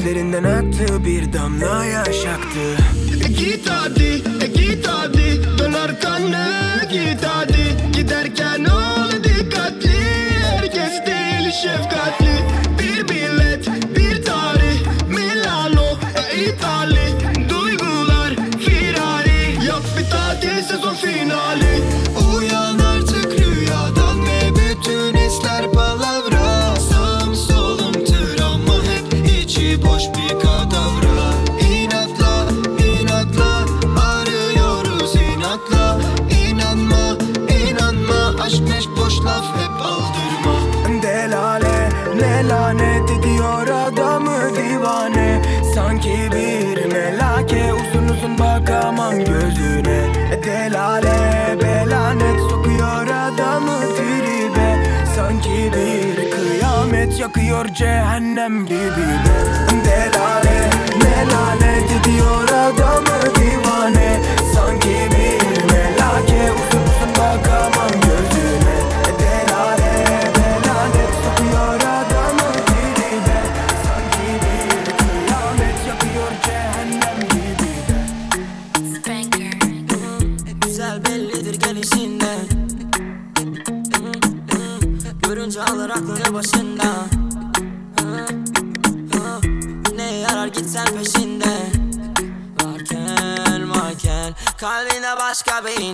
Speaker 19: gözlerinden aktı bir damla yaş aktı. Git yanıyor cehennem gibi
Speaker 9: de.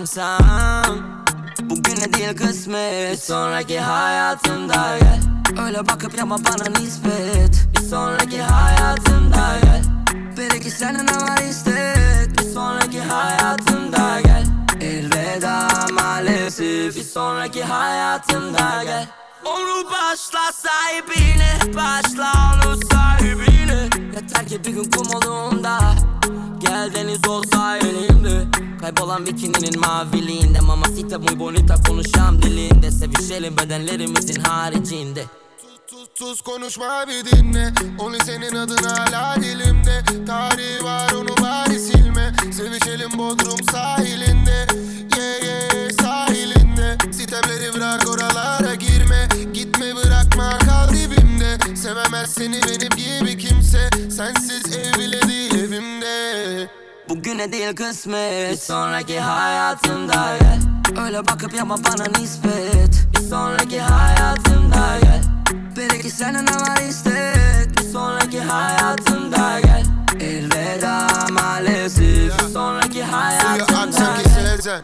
Speaker 9: İnsan Bugüne değil kısmet. Sonraki hayatımda gel. Öyle bakıp yapma bana nispet. Bir sonraki hayatımda gel. Belki senin var istek? Bir sonraki hayatımda gel. Elveda maalesef Bir sonraki hayatımda gel. Onu başla sahibine Başla onu sahibine. Yeter ki bir gün kum olduğunda Gel deniz elimde Kaybolan bikininin maviliğinde Mamacita muy bonita konuşan dilinde. Sevişelim bedenlerimizin haricinde.
Speaker 10: Sus konuşma bir dinle. Only senin adın hala dilimde. Tarihi var onu bari silme. Sevişelim Bodrum sahilinde. Yeah yeah sahilinde. Sitemleri bırak oralara girme. Gitme bırakma kal dibimde. Sevemez seni benim gibi kimse. Sensiz ev bile değil evimde
Speaker 9: Bugüne değil kısmet. Bir sonraki hayatımda gel Öyle bakıp yapma bana nispet. Bir sonraki hayatımda gel Belki senin var istek? Bir sonraki hayatımda gel Elveda maalesef. Bir sonraki hayatımda
Speaker 10: gezen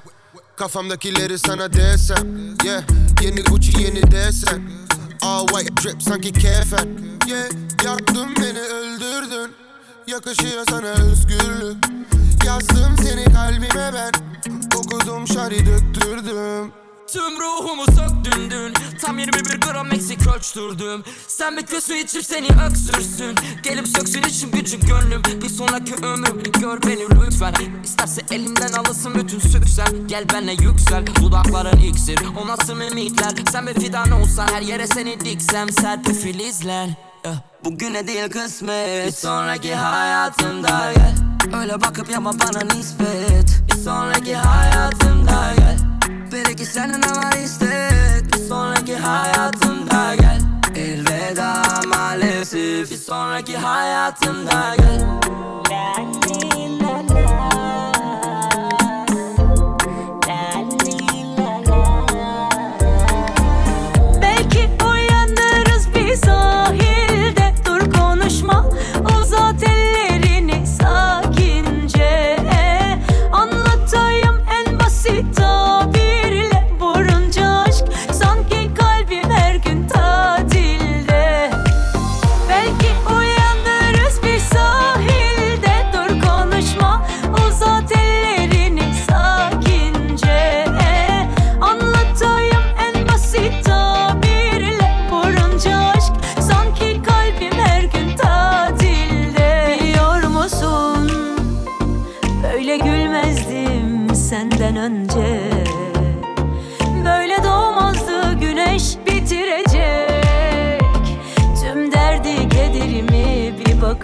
Speaker 10: Kafamdakileri sana desem Yeah. Yeni Gucci yeni desen All white drip sanki kefen Yeah. Yaktın beni öldürdün Yakışıyor sana özgürlük. Yazdım seni kalbime ben. Okudum şari döktürdüm.
Speaker 9: Tüm ruhumu söktün dün Tam 21 gram eksik ölçtürdüm. Sen bekliyorsun içim seni öksürsün. Gelip söksün içim gücüm gönlüm. Bir sonraki ömrüm gör beni lütfen. İsterse elimden alırsın bütün süksem Gel benle yüksel dudakların iksir. O nasıl mimikler Sen bir fidan olsan her yere seni diksem. Serpil filizler Bugüne değil kısmet. Bir sonraki hayatımda gel Öyle bakıp yapma bana nispet. Bir sonraki hayatımda gel Belki senin ama istek. Bir sonraki hayatımda gel Elveda maalesef. Bir sonraki hayatımda gel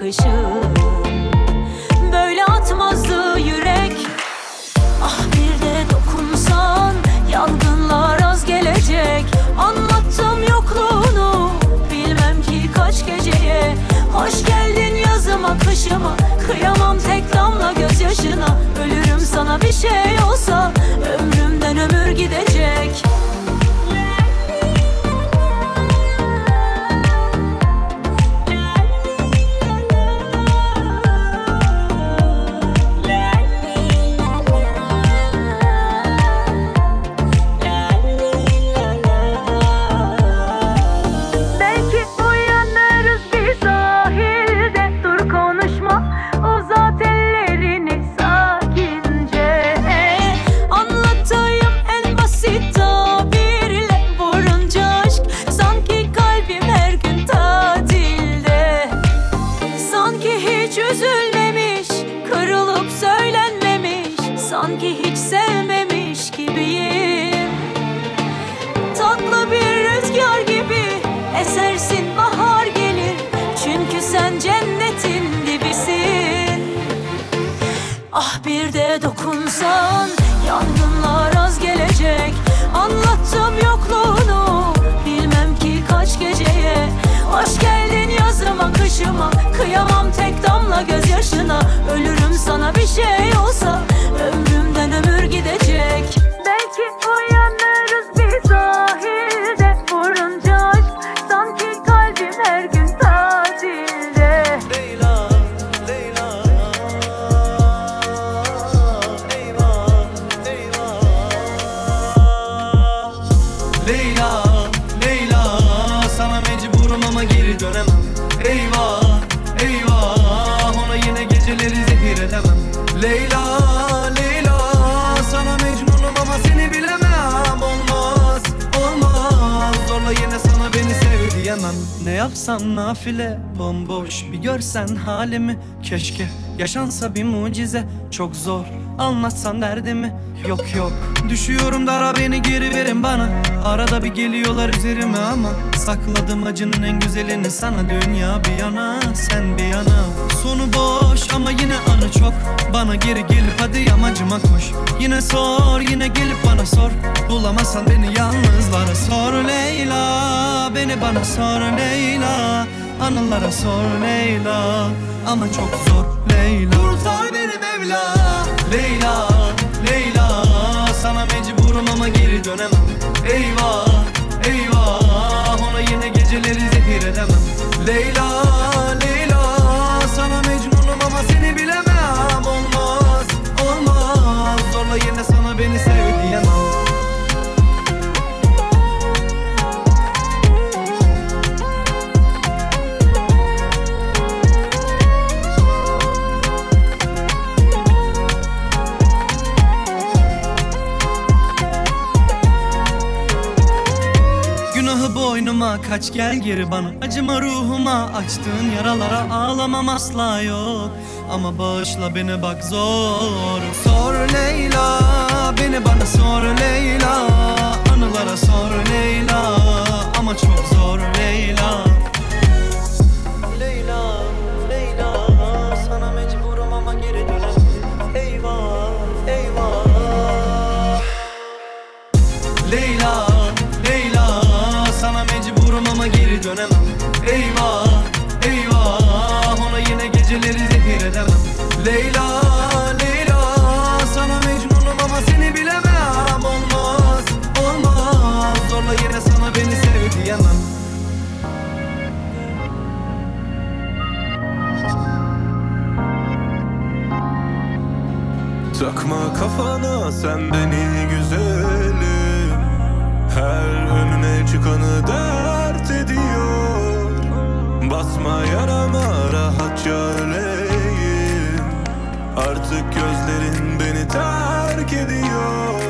Speaker 13: bakışın Böyle atmazdı yürek. Ah bir de dokunsan Yangınlar az gelecek. Anlattım yokluğunu Bilmem ki kaç geceye. Hoş geldin yazıma kışıma Kıyamam tek damla gözyaşına. Ölürüm sana bir şey olsa Ömrümden ömür gidecek Sanki hiç sevmemiş gibiyim. Tatlı bir rüzgar gibi Esersin bahar gelir. Çünkü sen cennetin dibisin Ah bir de dokunsan Yangınlar az gelecek. Anlattım yokluğunu Bilmem ki kaç geceye. Hoş geldin yazıma kışıma Kıyamam tek damla gözyaşına. Ölürüm sana bir şey olsa
Speaker 11: Yapsam nafile Bomboş bir görsen halimi. Keşke yaşansa bir mucize Çok zor anlatsan derdimi. Yok yok düşüyorum dara beni geri verin bana. Arada bir geliyorlar üzerime ama Sakladım acının en güzelini sana. Dünya bir yana sen bir yana Sonu boş ama yine anı çok. Bana geri gelip hadi yamacıma koş. Yine sor yine gelip bana sor. Bulamazsan beni yalnızlara sor Leyla. Beni bana sor Leyla. Anılara sor Leyla. Ama çok zor Leyla. Kurtar beni Mevla. Leyla Leyla. Sana mecburum ama geri dönemem. Eyvah Eyvah. Ona yine geceleri zehir edemem. Leyla kaç gel geri bana. Acıma ruhuma açtığın yaralara ağlamam asla yok. Ama bağışla beni bak zor. Sor Leyla beni bana sor Leyla. Anılara sor Leyla ama çok zor Leyla Leyla, Leyla. Sana mecnunum ama seni bilemem. Olmaz, olmaz. Zorla yine sana beni sev diyemem.
Speaker 22: Takma kafana sen beni güzelim. Her önüne çıkanı dert ediyor. Basma yarama rahatça öleyim Artık gözlerin beni terk ediyor.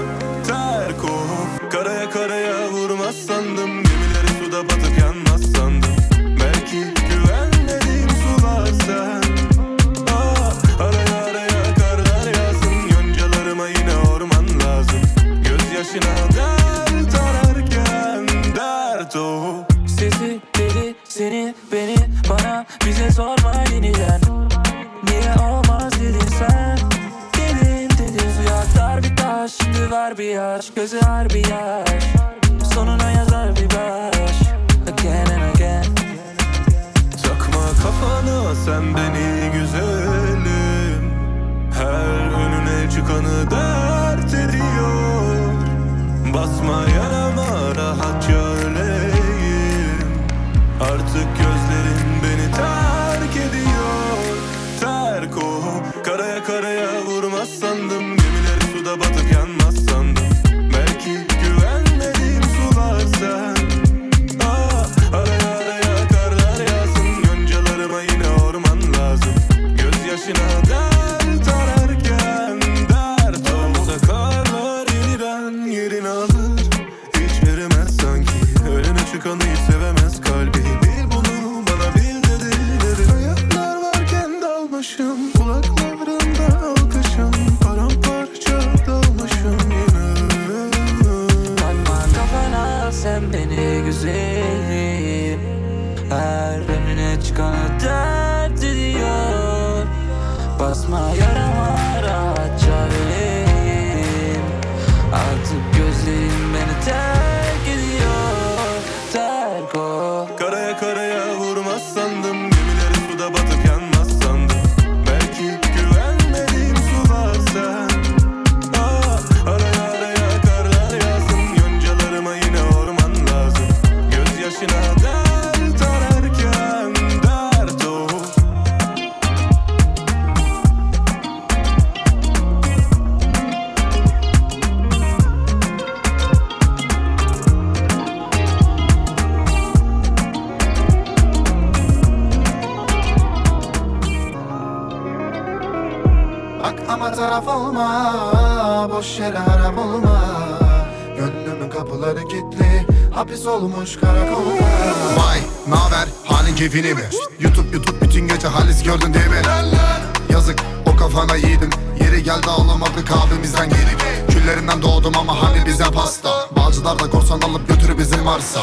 Speaker 22: Terk o
Speaker 7: yaş Gözü harbi yaş. Sonuna yazar bir baş. Again and again.
Speaker 22: Takma kafana sen beni Gözyaşına
Speaker 8: Hapis olmuş karakolda
Speaker 23: Vay naber halin keyfini mi? YouTube YouTube bütün gece halis gördün değil mi? Yazık o kafana yiğidim Yeri geldi ağlamadık abimizden geri. Küllerinden doğdum ama hani bize pasta. Bağcılar da korsan alıp götürü bizim varsa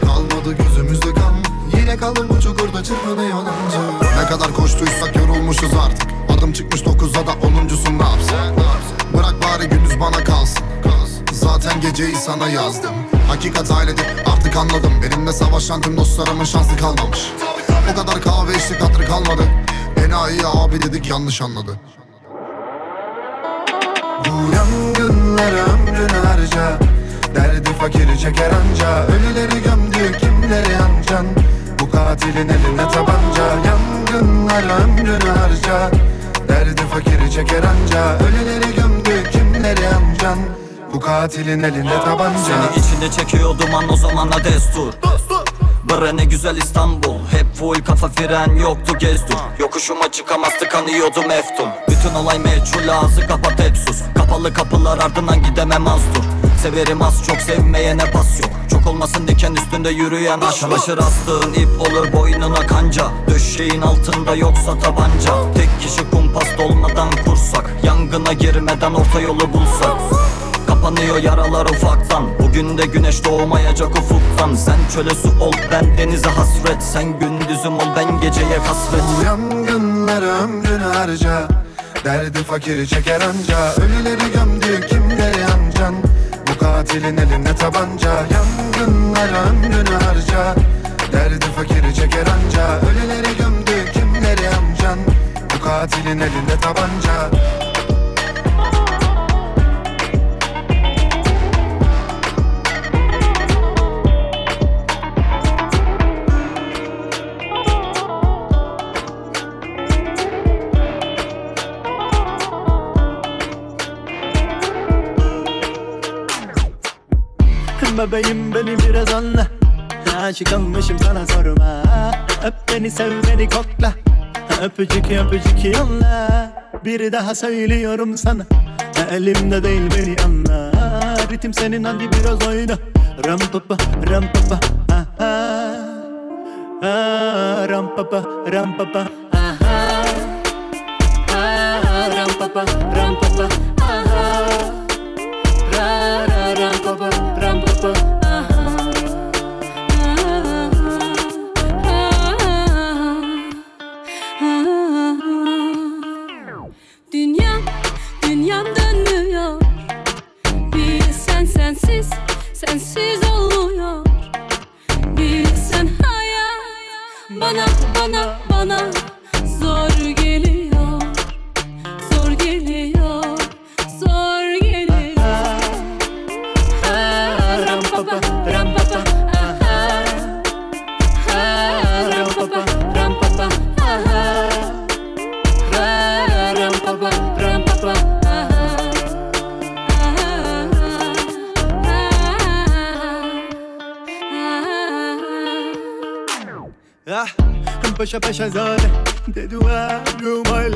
Speaker 23: Kalmadı gözümüzde kan Yine kalın bu çukurda çırpınıyor onuncu Ne kadar koştuysak yorulmuşuz artık. Adım çıkmış dokuzda da onuncusun ne yapsın? Bırak bari gündüz bana kalsın. Zaten geceyi sana yazdım Hakikat ailedir artık anladım. Benimle savaşan tüm dostlarımın şansı kalmamış. O kadar kahve içtik hatırı kalmadı. Enayi abi dedik yanlış anladı.
Speaker 8: Bu yangınlara ömrünü harca. Derdi fakiri çeker anca. Ölüleri gömdü kimleri yancan Bu katilin eline tabanca. Yangınlara ömrünü harca. Derdi fakiri çeker anca. Ölüleri gömdü kimleri yancan Bu katilin eline tabanca.
Speaker 24: Seni içinde çekiyor duman o zamana destur. Bre ne güzel İstanbul. Hep full kafa fren yoktu gezdur Yokuşuma çıkamazdı kanıyordum eftum Bütün olay meçhul ağzı kapat hep sus. Kapalı kapılar ardından gidemem az dur. Severim az çok sevmeyene pas yok. Çok olmasın diken üstünde yürüyen aşk. Çamaşır astığın ip olur boynuna kanca. Döşeğin altında yoksa tabanca. Tek kişi kumpas dolmadan kursak. Yangına girmeden orta yolu bulsak Kapanıyor yaralar ufaktan. Bugün de güneş doğmayacak ufuktan. Sen çöle su ol ben denize hasret. Sen gündüzüm ol ben geceye kasvet.
Speaker 8: Bu yangınlara ömrünü harca. Derdi fakiri çeker anca. Ölüleri gömdü kimleri amcan? Bu katilin elinde tabanca. Yangınlara ömrünü harca. Derdi fakiri çeker anca. Ölüleri gömdü kimleri amcan? Bu katilin elinde tabanca
Speaker 25: Bebeğim beni biraz anla. Aşık olmuşum sana sorma. Öp beni sev beni kokla. Öpücük öpücük yolla. Bir daha söylüyorum sana. Elimde değil beni anla. Ritim senin hadi biraz oyna. Ram papa ram papa aha. Ah, Ram papa ram papa aha. Ah, Ram papa ram papa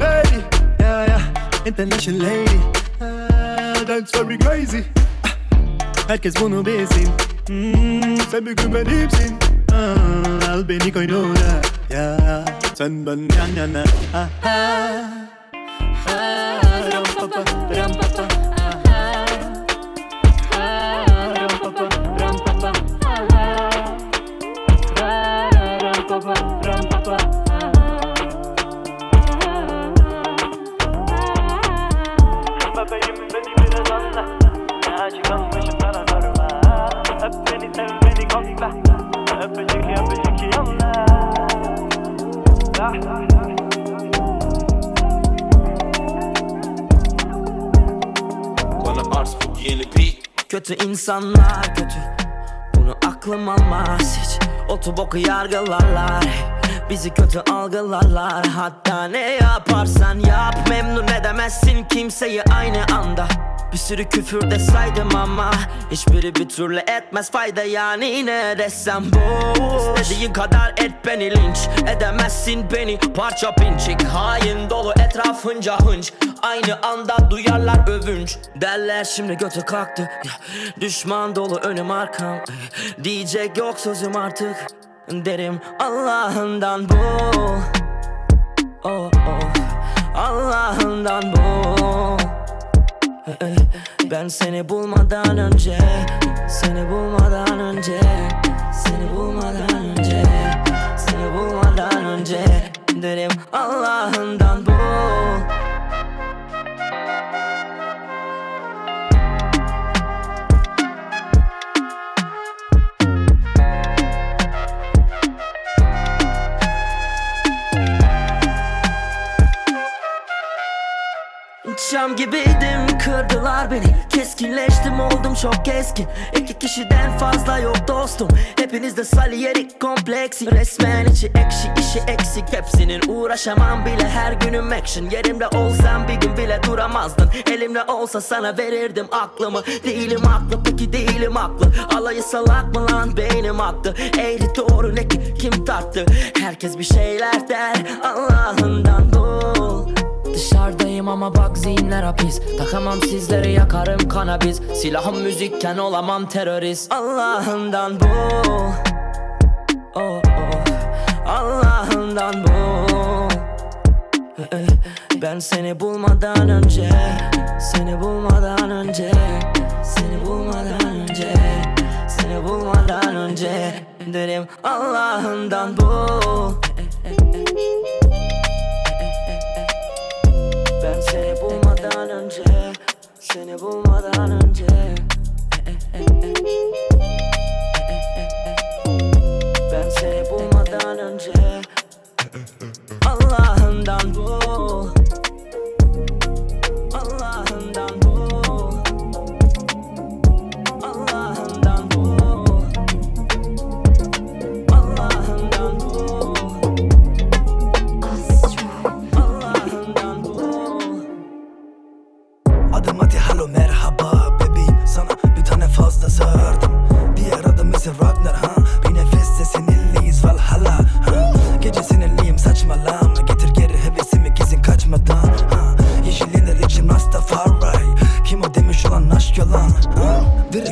Speaker 25: lady. Yeah, yeah, international lady. Ah, very crazy. Herkes bunu bilsin hmm, benimsin Al beni koynuna sen ben yan
Speaker 9: insanlar kötü. Bunu aklım almaz hiç. Otoboku yargılarlar. Bizi kötü algılarlar. Hatta ne yaparsan yap. Memnun edemezsin kimseyi aynı anda. Bir sürü küfür de saydım ama Hiçbiri bir türlü etmez fayda. Yani ne desem boş. İstediğin kadar et beni linç. Edemezsin beni. Parça pinçik. Hain dolu etrafınca hınç Aynı anda duyarlar övünç. Derler şimdi götü kalktı. Düşman dolu önüm arkam. Diyecek yok sözüm artık. Derim Allah'ından bul oh, oh. Allah'ından bul ben seni bulmadan önce Seni bulmadan önce Seni bulmadan önce Seni bulmadan önce Derim Allah'ından bul Çam gibiydim kırdılar beni. Keskinleştim oldum çok keskin İki kişiden fazla yok dostum. Hepinizde saliyerik kompleksi. Resmen içi ekşi işi eksik. Hepsinin uğraşamam bile. Her günüm action. Yerimde olsam bir gün bile duramazdın. Elimde olsa sana verirdim aklımı. Değilim haklı peki değilim haklı. Alayı salak mı lan? Beynim attı Eğri doğru ne ki? Kim tarttı? Herkes bir şeyler der. Allah'ından bul Dışarıdayım ama Ama bak zihinler hapis. Takamam sizleri yakarım kanabis. Silahım müzikken olamam terörist. Allah'ından bu. Oh, oh. Allah'ından bu. Ben seni bulmadan önce Seni bulmadan önce Seni bulmadan önce Seni bulmadan önce Derim Allah'ından bu bulmadan önce Seni bulmadan önce. Ben seni bulmadan önce Allah'ından bu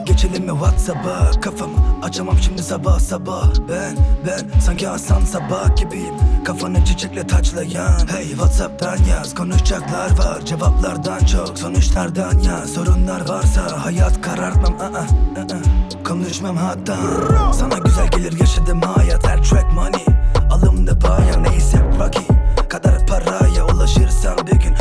Speaker 26: geçelim mi Whatsapp'a? Kafamı açamam şimdi sabah sabah. Ben ben sanki Hasan Sabah gibiyim. Kafanı çiçekle taçlayan Hey Whatsapp'tan yaz. Konuşacaklar var. Cevaplardan çok sonuçlardan yaz. Sorunlar varsa hayat karartmam. I-ı, ı-ı. Konuşmam hatta. Sana güzel gelir yaşadığım hayat. Her track money. Alımda baya neyse Rocky Kadar paraya ulaşırsam bir gün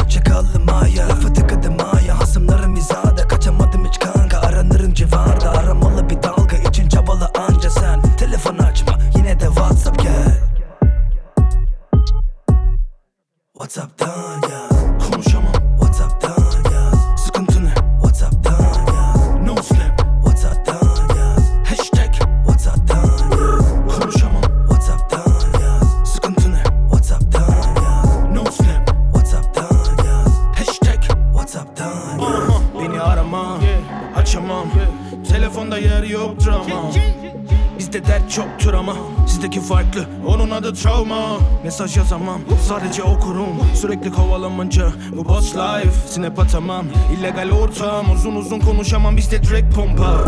Speaker 25: Mesaj yazamam. Sadece okurum Sürekli kovalamanca Bu boss life Snap atamam. İllegal ortam Uzun uzun konuşamam. Bizde direkt pompa.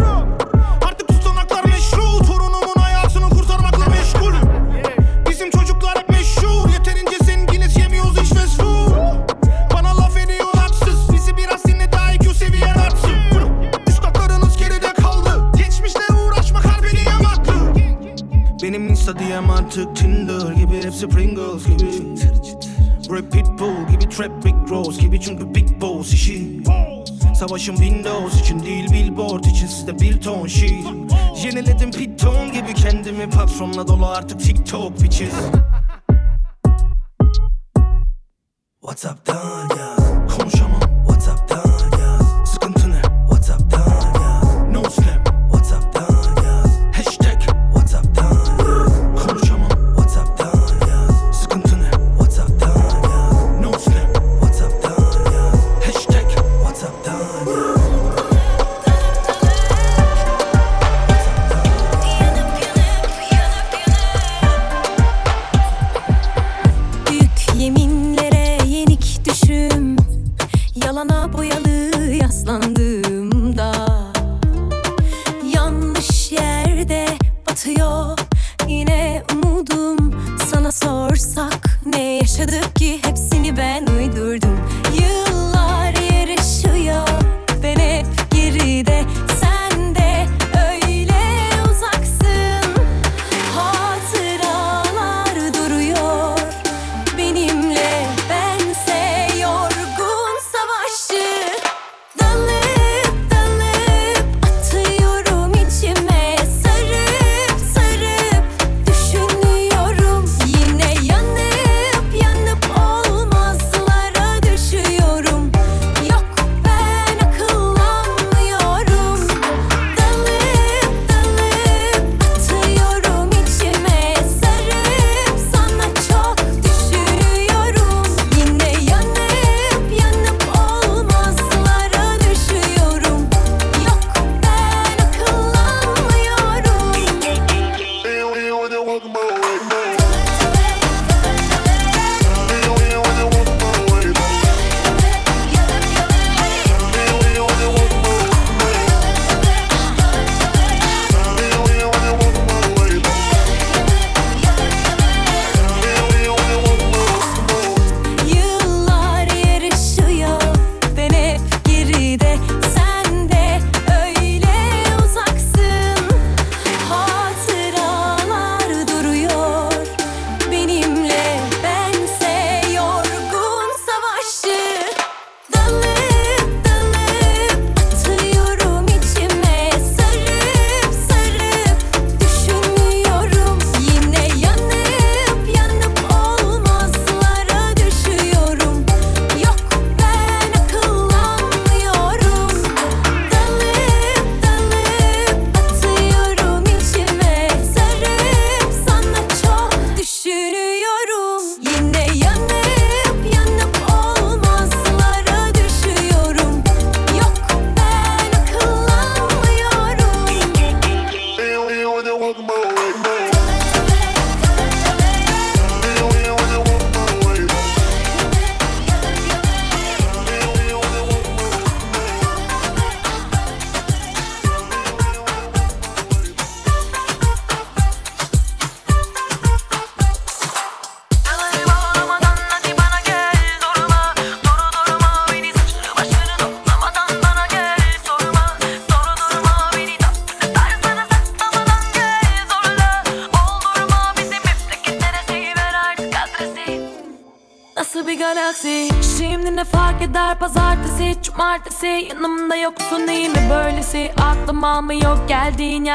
Speaker 25: Artık tutanaklar meşru. Torunumun hayatını kurtarmakla meşgulüm Bizim çocuklar hep meşhur. Yeterince zenginiz yemiyoruz hiç fast food. Bana laf ediyor haksız. Bizi biraz dinle daha IQ seviyen artsın. Üstadlarınız geride kaldı. Geçmişle uğraşmak harbiden yamaklı Benim insta diyem artık Tinder gibi Hepsi Pringles gibi Rap Pitbull gibi Trap Rick Ross gibi Çünkü Big Boss işi Savaşım Windows için değil Billboard için sizde bir ton şey Yeniledim Piton gibi kendimi patronla dolu artık TikTok bitches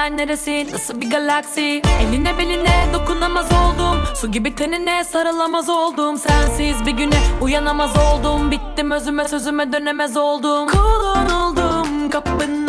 Speaker 27: sen neresin
Speaker 13: nasıl bir galaksi. Eline beline dokunamaz oldum. Su gibi tenine sarılamaz oldum. Sensiz bir güne uyanamaz oldum. Bittim özüme sözüme dönemez oldum. Kulun oldum
Speaker 28: kapının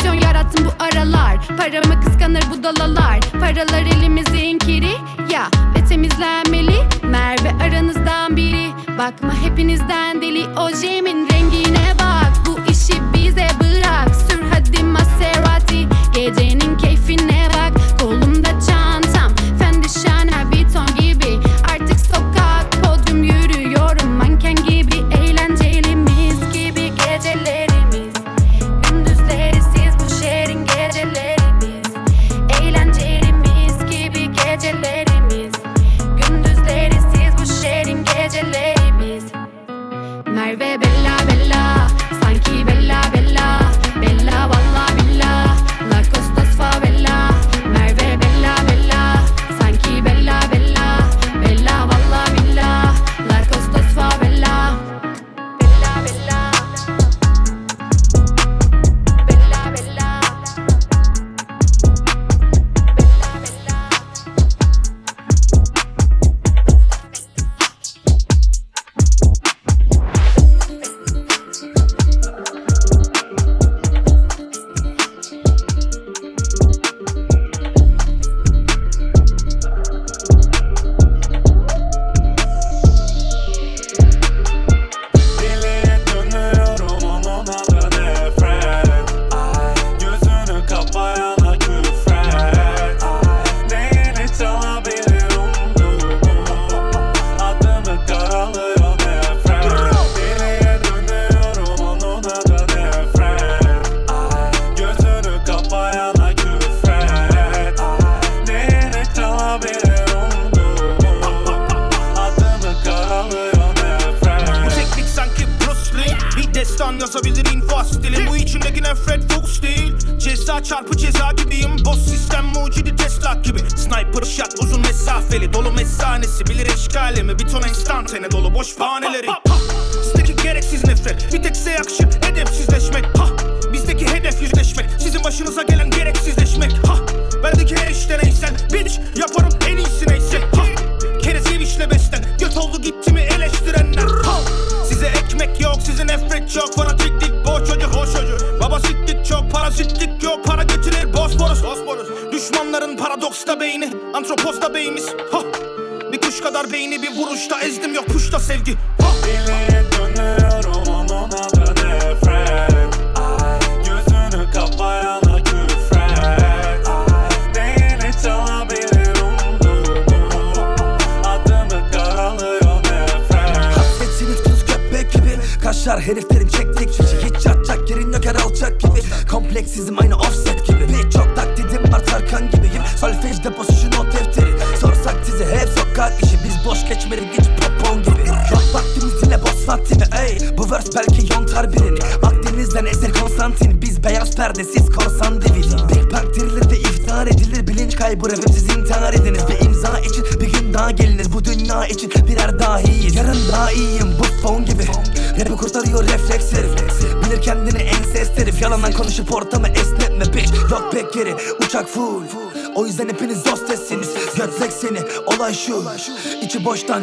Speaker 28: Enflasyon yarattım bu aralar. Paramı kıskanır bu dalalar. Paralar elimizin kiri ya Ve temizlenmeli. Merve aranızdan biri. Bakma hepinizden deli. O ojemin rengine bak. Bu işi bize bırak. Sür hadi Maserati. Gecenin keyfine bak.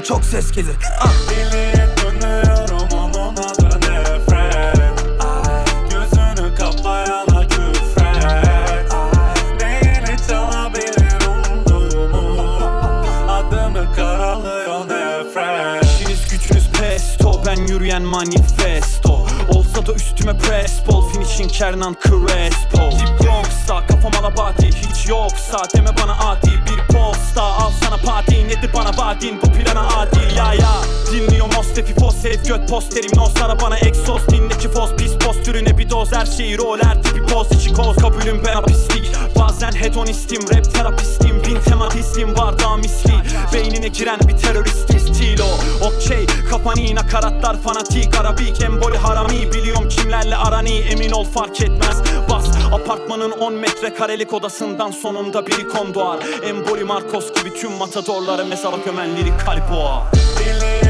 Speaker 21: çok
Speaker 29: ses
Speaker 15: Kölelik odasından sonunda biri kon doğar Emboli Marcos gibi tüm matadorları mezara gömen lirik
Speaker 30: kalp
Speaker 11: boğa Deli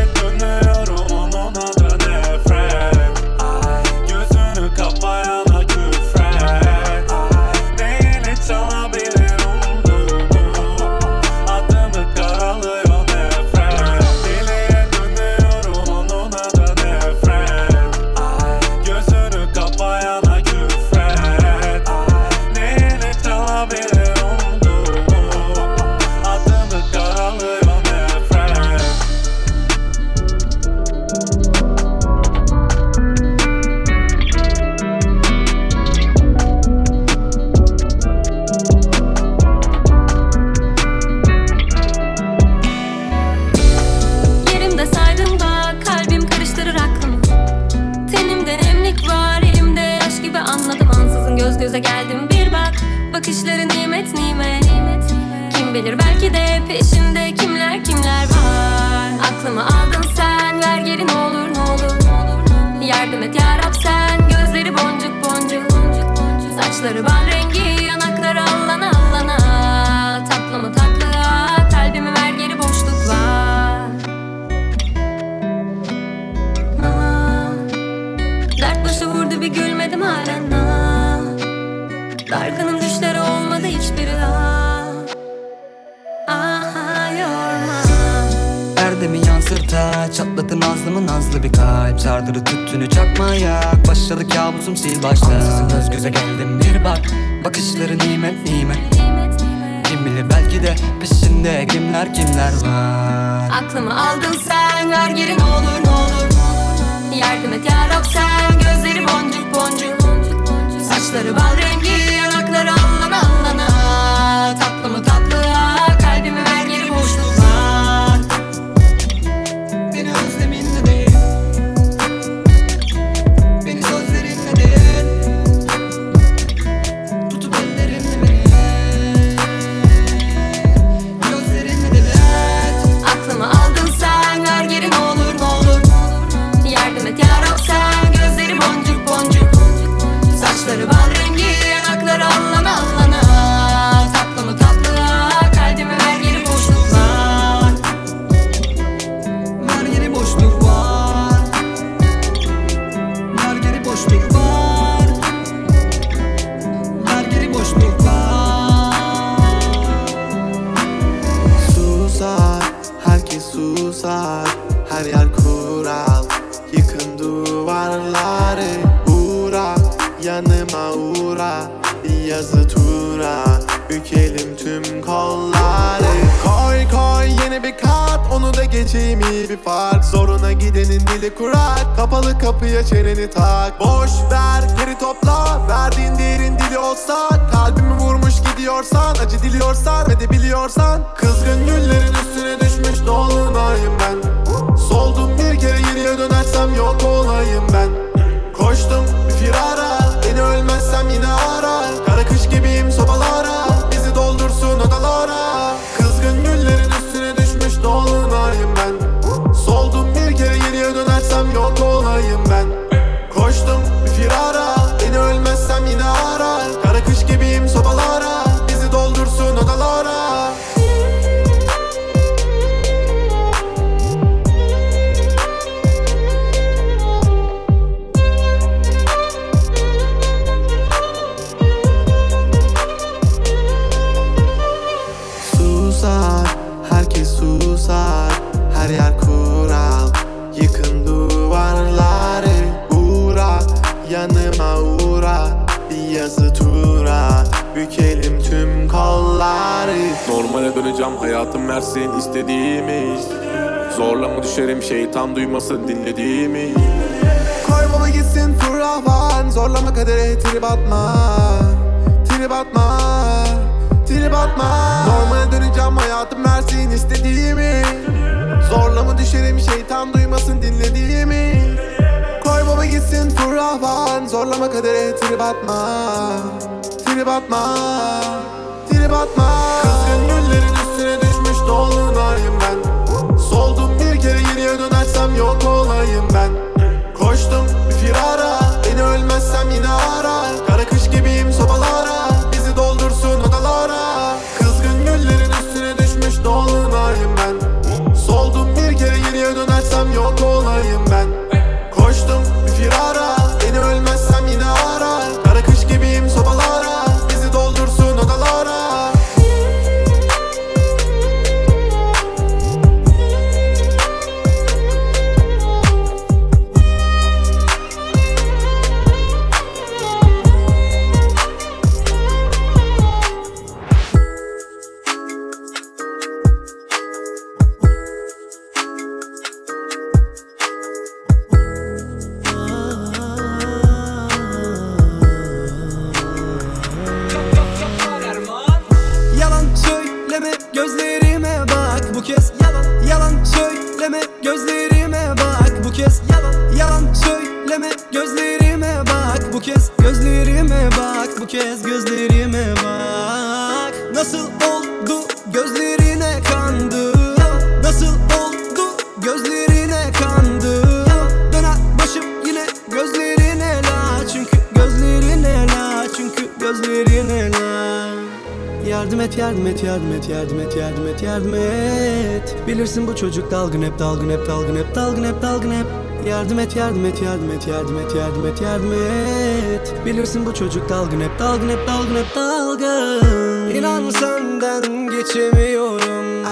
Speaker 11: dalgın hep dalgın hep dalgın hep dalgın hep. Yardım et yardım et yardım et yardım et yardım et yardım et. Bilirsin bu çocuk dalgın hep dalgın hep dalgın hep dalgın. İnan senden geçemiyorum.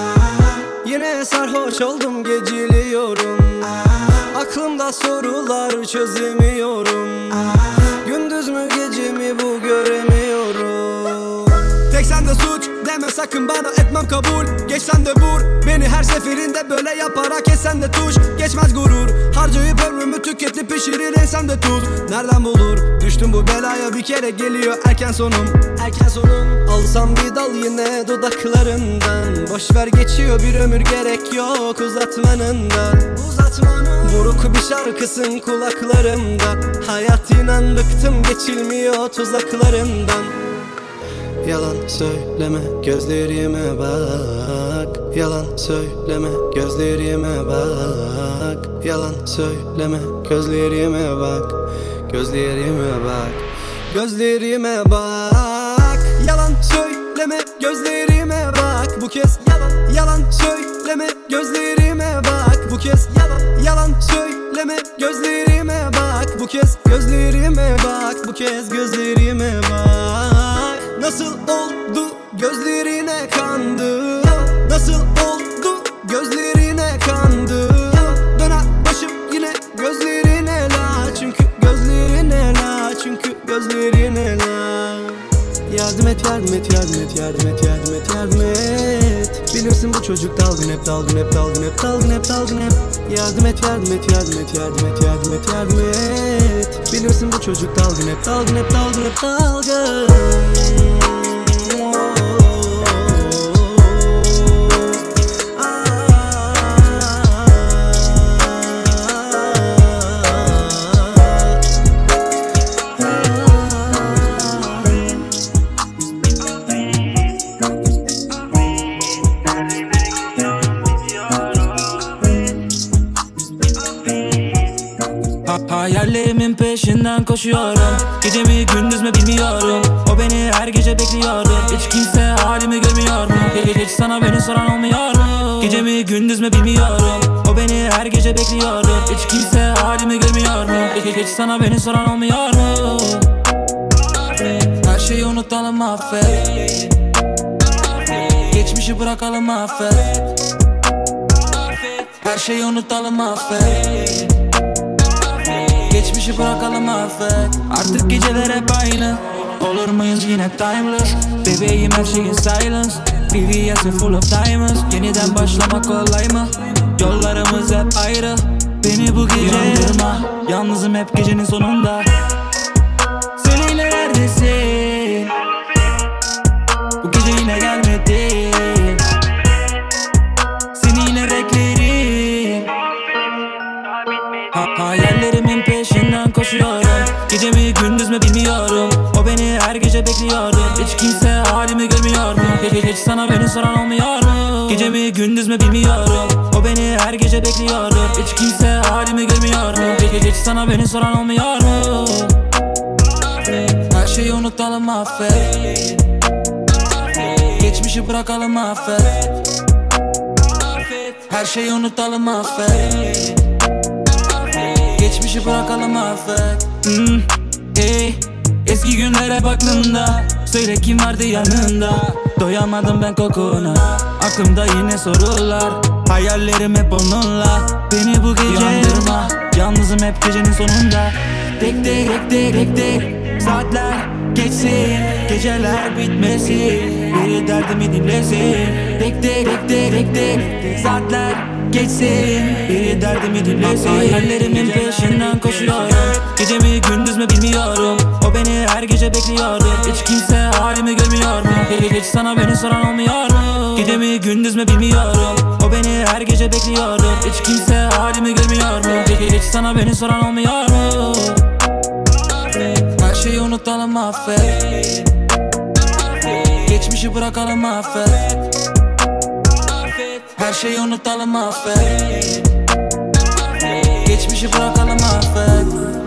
Speaker 11: Yine sarhoş oldum geciliyorum. Aklımda sorular çözemiyorum. Gündüz mü gece mi bu göremiyorum. Tek sende suç deme sakın bana etmem kabul. Geç sen de vur. Beni her seferinde böyle yaparak esen de tuş. Geçmez gurur. Harcayıp ömrümü tüketip pişirir insan de tuz. Nereden bulur? Düştüm bu belaya bir kere geliyor erken sonum. Erken sonum. Alsam bir dal yine dudaklarından. Boş ver geçiyor bir ömür gerek yok uzatmanın da Uzatmanın. Buruk bir şarkısın kulaklarımda. Hayat inan bıktım geçilmiyor tuzaklarından Yalan söyleme gözlerime bak. Yalan söyleme gözlerime bak. Yalan söyleme gözlerime bak. Gözlerime bak. Gözlerime bak. Yalan söyleme gözlerime bak. Bu kez yalan yalan söyleme gözlerime bak. Bu kez yalan yalan söyleme gözlerime bak. Bu kez gözlerime bak. Bu kez gözlerime bak Nasıl oldu gözlerine kandım Nasıl oldu gözlerine kandım Döner başım yine gözlerine la. Çünkü gözlerine la Çünkü gözlerine la. Yardım et yardım et yardım et yardım et yardım et Bilirsin bu çocuk dalgın hep dalgın hep dalgın hep dalgın hep dalgın hep. Yardım et yardım et yardım et yardım et yardım et yardım et. Bilirsin bu çocuk dalgın hep dalgın hep dalgın hep dalgın
Speaker 31: peşinden koşuyorum. Gece mi gündüz mü bilmiyorum. O beni her gece bekliyordu. Hiç kimse halimi görmüyor mu? Hiç, sana beni soran olmuyor mu? Gece mi gündüz mü bilmiyorum. O beni her gece bekliyordu. Hiç kimse halimi görmüyor mu? Hiç sana beni soran olmuyor mu? Her şeyi unutalım affet. Geçmişi bırakalım affet. Her şeyi unutalım affet Geçmişi bırakalım affet. Artık geceler hep aynı. Olur muyuz? Yine timeless. Bebeğim her şeyin silence BVS full of diamonds. Yeniden başlamak kolay mı? Yollarımız hep ayrı. Beni bu gece Yandırma. Yalnızım hep gecenin sonunda. Söyle neredesin? Mu Hiç, sana beni soran olmuyor mu Gece mi gündüz mü bilmiyorum. O beni her gece bekliyordu. Hiç kimse halimi görmüyor mu Hiç, hiç sana beni soran olmuyor mu Her şeyi unutalım affet Geçmişi bırakalım affet Her şeyi unutalım affet Geçmişi bırakalım affet hmm, ey, Eski günler hep aklımda Söyle kim vardı yanında Doyamadım ben kokuna. Aklımda yine sorular. Hayallerim hep onunla. Beni bu gece Yandırma. Yalnızım hep gecenin sonunda. Tek tek tek tek tek tek. Saatler geçsin Geceler bitmesin. Biri derdimi dinlesin. Tek tek tek tek tek tek. Saatler geçsin Biri derdimi dinlesin. Hayallerimin peşinden koşuyorum Gece her gece bekliyordu Hiç kimse halimi görmüyor mu? Hiç, sana beni soran olmuyor mu? Gece mi gündüz mü bilmiyorum. O beni her gece bekliyordu Hiç kimse halimi görmüyor mu? Hiç sana beni soran olmuyor mu? Her şeyi unutalım affet. Geçmişi bırakalım affet. Her şeyi unutalım affet. Geçmişi bırakalım affet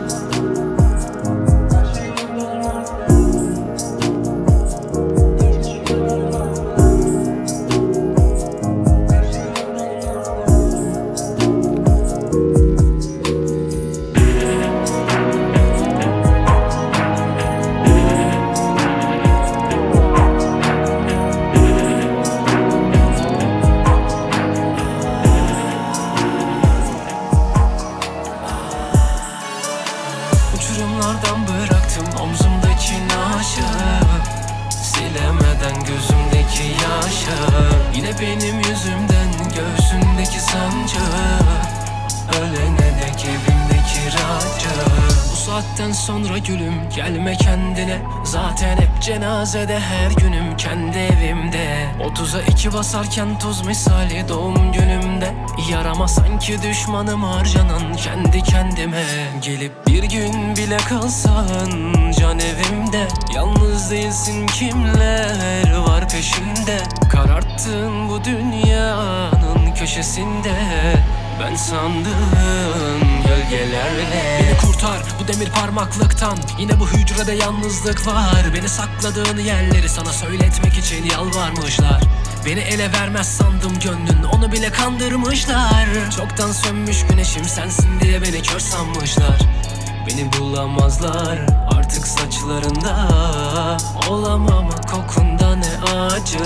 Speaker 32: saatten sonra gülüm. Gelme kendine. Zaten hep cenazede her günüm kendi evimde. 30'a iki basarken tuz misali doğum günümde. Yarama sanki düşmanım harcanan kendi kendime. Gelip bir gün bile kalsan can evimde. Yalnız değilsin kimler var peşinde. Kararttığın bu dünyanın köşesinde. Ben sandığın gölgelerle. Beni kurtar bu demir parmaklıktan. Yine bu hücrede yalnızlık var. Beni sakladığın yerleri sana söyletmek için yalvarmışlar. Beni ele vermez sandım gönlün Onu bile kandırmışlar. Çoktan sönmüş güneşim sensin diye beni kör sanmışlar. Beni bulamazlar artık saçlarında. Olamam kokunda ne acı.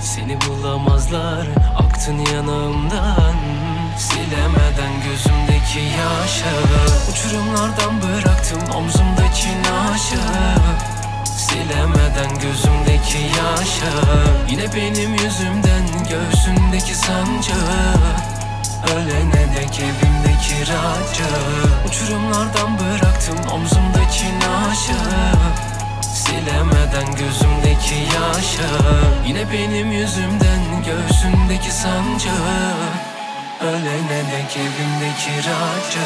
Speaker 32: Seni bulamazlar aktın yanımdan Silemeden gözümdeki yaşı Uçurumlardan bıraktım omzumdaki naşı Silemeden gözümdeki yaşı Yine benim yüzümden göğsündeki sancı Ölene dek evimde kiracı Uçurumlardan bıraktım omzumdaki naşı Silemeden gözümdeki yaşı Yine benim yüzümden göğsündeki sancı Ölene dek evimde kiracı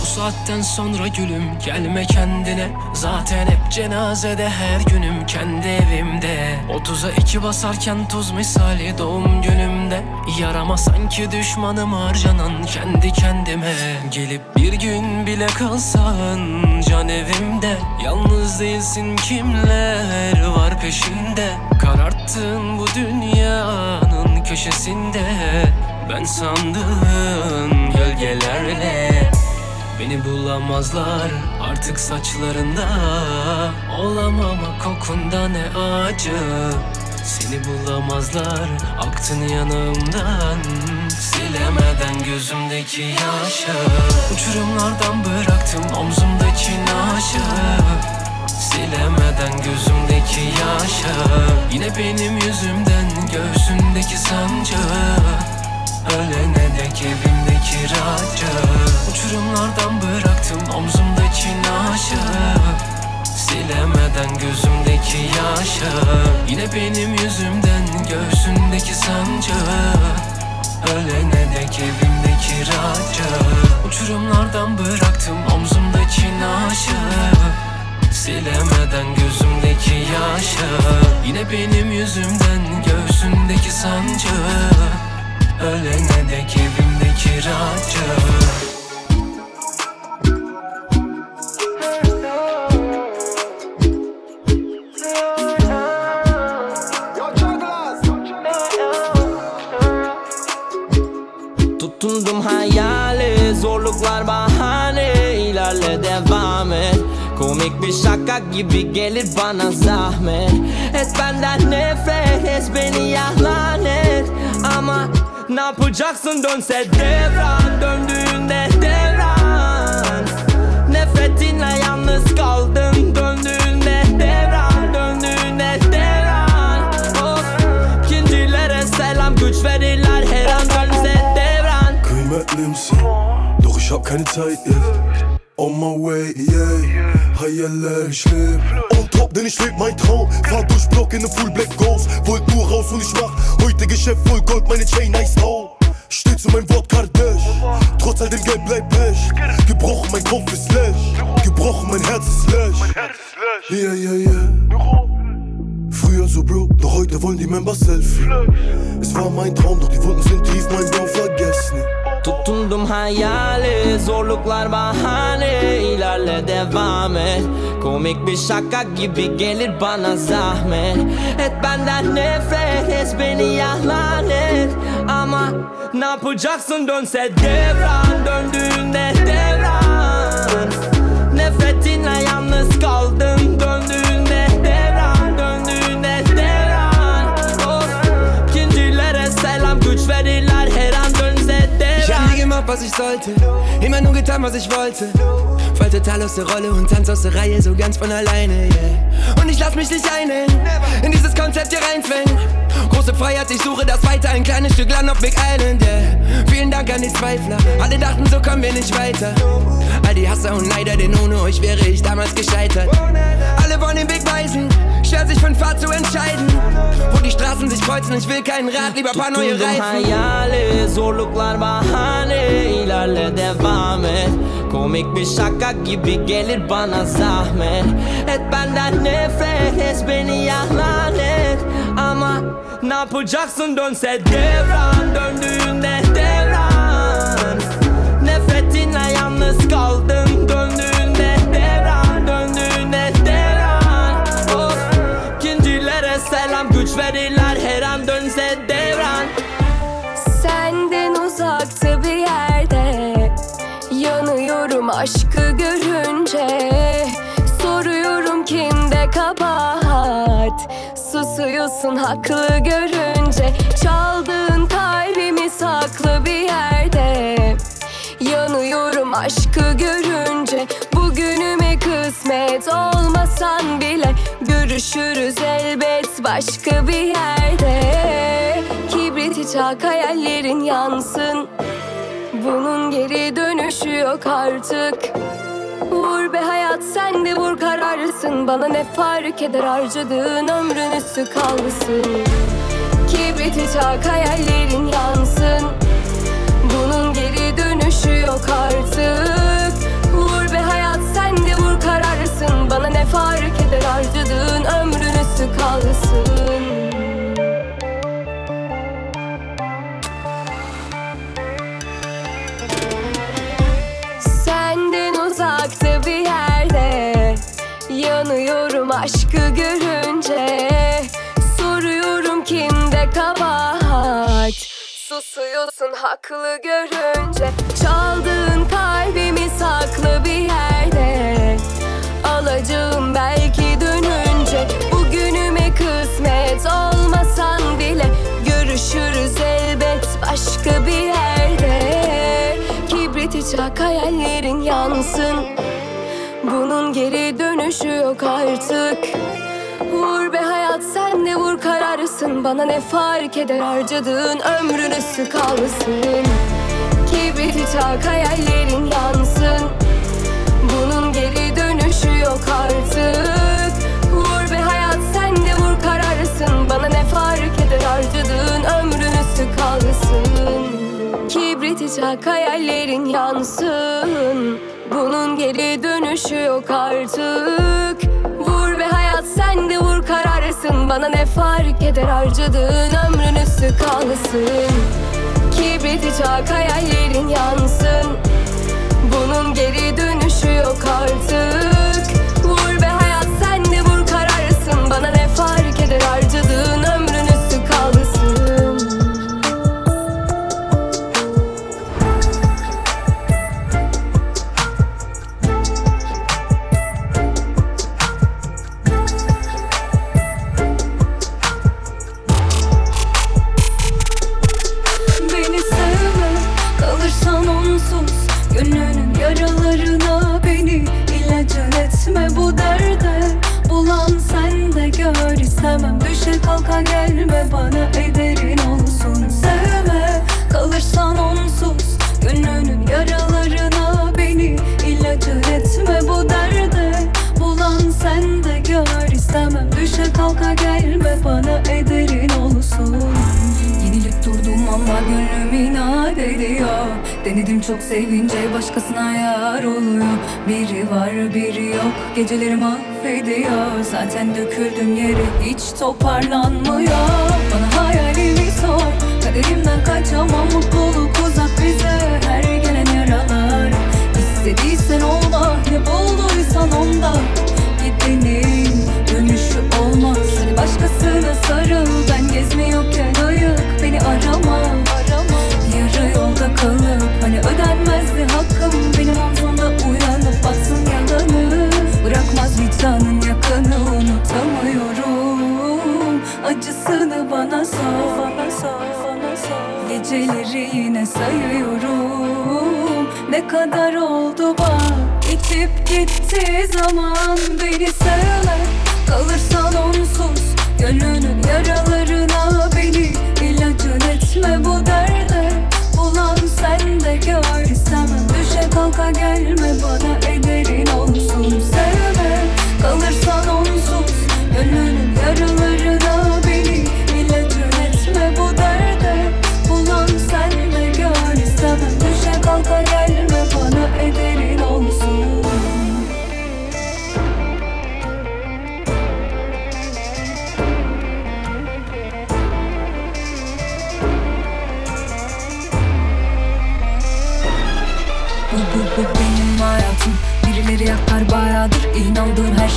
Speaker 32: Bu saatten sonra gülüm gelme kendine. Zaten hep cenazede her günüm kendi evimde. Otuza iki basarken tuz misali doğum günümde. Yarama sanki düşmanım harcanan kendi kendime. Gelip bir gün bile kalsan can evimde. Yalnız değilsin kimler var peşinde? Kararttın bu dünyanın köşesinde ben sandığın gölgelerle Beni bulamazlar artık saçlarında. Olamam kokunda ne acı. Seni bulamazlar aktın yanımdan. Silemeden gözümdeki yaşı. Uçurumlardan bıraktım omzumdaki naşı. Silemeden gözümdeki yaşı. Yine benim yüzümden göğsündeki sancı Ölene dek evimde kiracı. Uçurumlardan bıraktım omzumdaki naşı. Silemeden gözümdeki yaşı. Yine benim yüzümden göğsündeki sancı. Ölene dek evimde kiracı. Uçurumlardan bıraktım omzumdaki naşı. Silemeden gözümdeki yaşı. Yine benim yüzümden göğsündeki sancı Ölene dek evimde kiracı.
Speaker 9: Tutundum hayali Zorluklar bahane. İlerle devam et. Komik bir şaka gibi gelir bana zahmet. Et benden nefret et beni yalan et. Ama ne yapacaksın? Dönse devran Döndüğünde devran. Nefretinle yalnız kaldın Döndüğünde devran Döndüğünde devran. Of ikincilere selam güç verirler her an. Dönse devran.
Speaker 33: Kıymetlimsin ich hab keine Zeit jetzt On my way, yeah Hayaller, ich leb On top, denn ich leb mein Traum. Fahr durch Block in ne Full Black Ghost Wollt nur raus und ich mach heute Geschäft voll Gold, meine Chain nice oh Steh zu meinem Wort Kardash Trotz all dem Geld bleibt Pech Gebrochen, mein Kopf ist lesch Gebrochen, mein Herz ist lesch Yeah, yeah, yeah. Früher so broke, doch heute wollen die Members Selfie. Es war mein Traum, doch die Wunden sind tief, mein Bro, vergess nicht
Speaker 9: Tutundum hayali Zorluklar bahane. İlerle devam et. Komik bir şaka gibi gelir bana zahmet. Et benden nefret et beni yalan et. Ama ne yapacaksın? Dönse devran Döndüğünde devran
Speaker 34: was ich sollte. Immer nur getan, was ich wollte. Fall total aus der Rolle und tanz aus der Reihe so ganz von alleine, yeah. Und ich lass mich nicht einhängen, in dieses Konzept hier reinfängen. Große Freiheit, ich suche das weiter, ein kleines Stück Land auf Big Island, yeah. Vielen Dank an die Zweifler, alle dachten, so kommen wir nicht weiter. All die Hasser und Neider, denn ohne euch wäre ich damals gescheitert. Alle wollen den Weg weisen, schwer sich für einen Pfad zu entscheiden. Wo die Straßen sich kreuzen, ich will keinen Rat, lieber paar neue Reifen.
Speaker 9: hayali Zorluklar bahane ilerle devam et Komik bir şaka gibi gelir bana zahmet Et benden nefret et beni yalan et Ama ne yapacaksın dönse devran Döndüğünde devran Nefretinle yalnız kaldın
Speaker 35: Susuyorsun haklı görünce Çaldığın kalbimi saklı bir yerde. Yanıyorum aşkı görünce Bugünüme kısmet olmasan bile Görüşürüz elbet başka bir yerde. Kibriti çak hayallerin yansın. Bunun geri dönüşü yok artık Vur be hayat sen de vur kararsın. Bana ne fark eder harcadığın ömrün üstü kalsın. Kibriti çak hayallerin yansın. Bunun geri dönüşü yok artık. Vur be hayat sen de vur kararsın. Bana ne fark eder harcadığın ömrün üstü kalsın aşkı görünce Soruyorum kimde kabahat? Susuyorsun haklı görünce Çaldığın kalbimi saklı bir yerde. Alacağım belki Bunun geri dönüşü yok artık. Vur be hayat sen de vur kararsın. Bana ne fark eder harcadığın ömrün üstü kalsın. Kibriti çak hayallerin yansın. Bunun geri dönüşü yok artık. Vur be hayat sen de vur kararsın. Bana ne fark eder harcadığın ömrün üstü kalsın. Kibriti çak hayallerin yansın Bunun geri dönüşü yok artık. Vur be hayat sen de vur kararsın. Bana ne fark eder harcadığın ömrün üstü kalsın? Kibriti çak hayallerin yansın. Bunun geri dönüşü yok artık
Speaker 36: istemem Düşe kalka gelme bana ederin olsun. Sevme kalırsan onsuz. Gönlünün yaralarına beni ilacın etme bu derde. Bulan sen de gör istemem. Düşe kalka gelme bana ederin olsun. Yenilip durdum ama gönlüm inat ediyor Denedim çok sevince başkasına yar oluyor. Biri var biri yok geceleri mahvediyor. Zaten döküldüm yere hiç toparlanmıyor. Bana hayalimi sor kaderimden kaçamam. Mutluluk uzak bize her gelen yaralar. İstediysen olma ne bulduysan onda. Gidenin dönüşü olmaz. Hadi başkasına sarıl ben gezmiyorken ayık Beni arama yolda kalıp hani ödenmezdi hakkım. Benim omzumda uyanıp baksın yalanı. Bırakmaz vicdanın yakını unutamıyorum. Acısını bana sor, bana sor. Geceleri yine sayıyorum. Ne kadar oldu bak İtip gitti zaman. Beni sevme Kalırsan onsuz. Gönlünün yaralarına beni ilacın etme bu derde Kalka gelme bana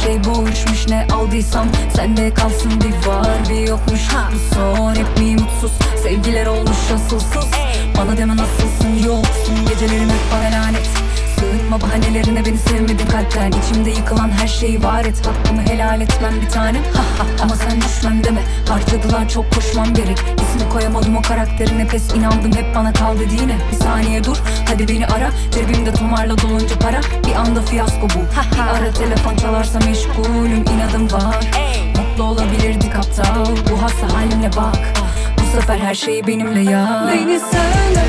Speaker 36: şey boşmuş Ne aldıysam sende kalsın bir var bir yokmuş. Ha. Bu son hep mi mutsuz? Sevgiler olmuş asılsız. Bana deme nasılsın yoksun. Gecelerim hep bana lanet Sığınma bahanelerine beni sevmedin kalpten. İçimde yıkılan her şeyi var et. Hakkımı helal etmem bir tanem. Ha ha Ama sen düşmem deme. Harcadılar çok koşmam gerek. İsmi koyamadım o karakterine pes inandım hep bana kal dediğine. Bir saniye dur hadi beni ara. Cebimde tomarla dolunca para. Bir anda fiyasko bu. Bir ara telefon çalarsa meşgulüm inadım var. Mutlu olabilirdik aptal. Bu hasta halimle bak. Bu sefer her şey benimle ya.
Speaker 25: Beni sevme.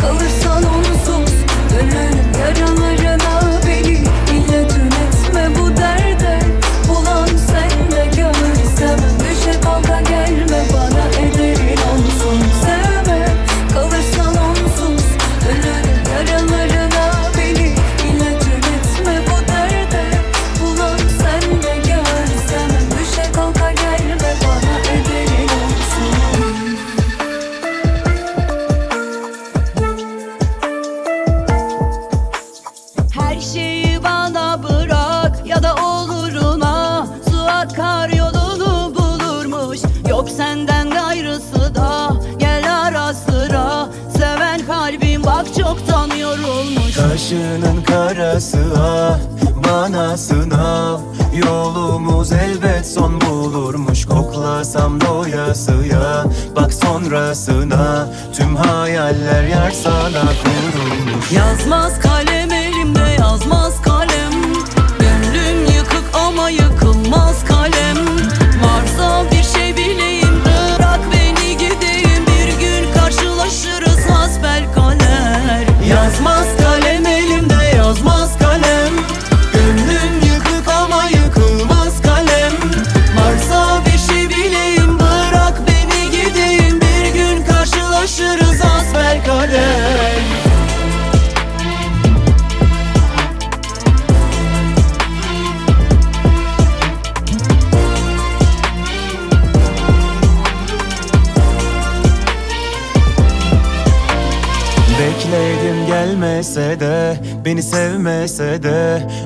Speaker 25: Kalırsan onsuz Dönerim yaralarına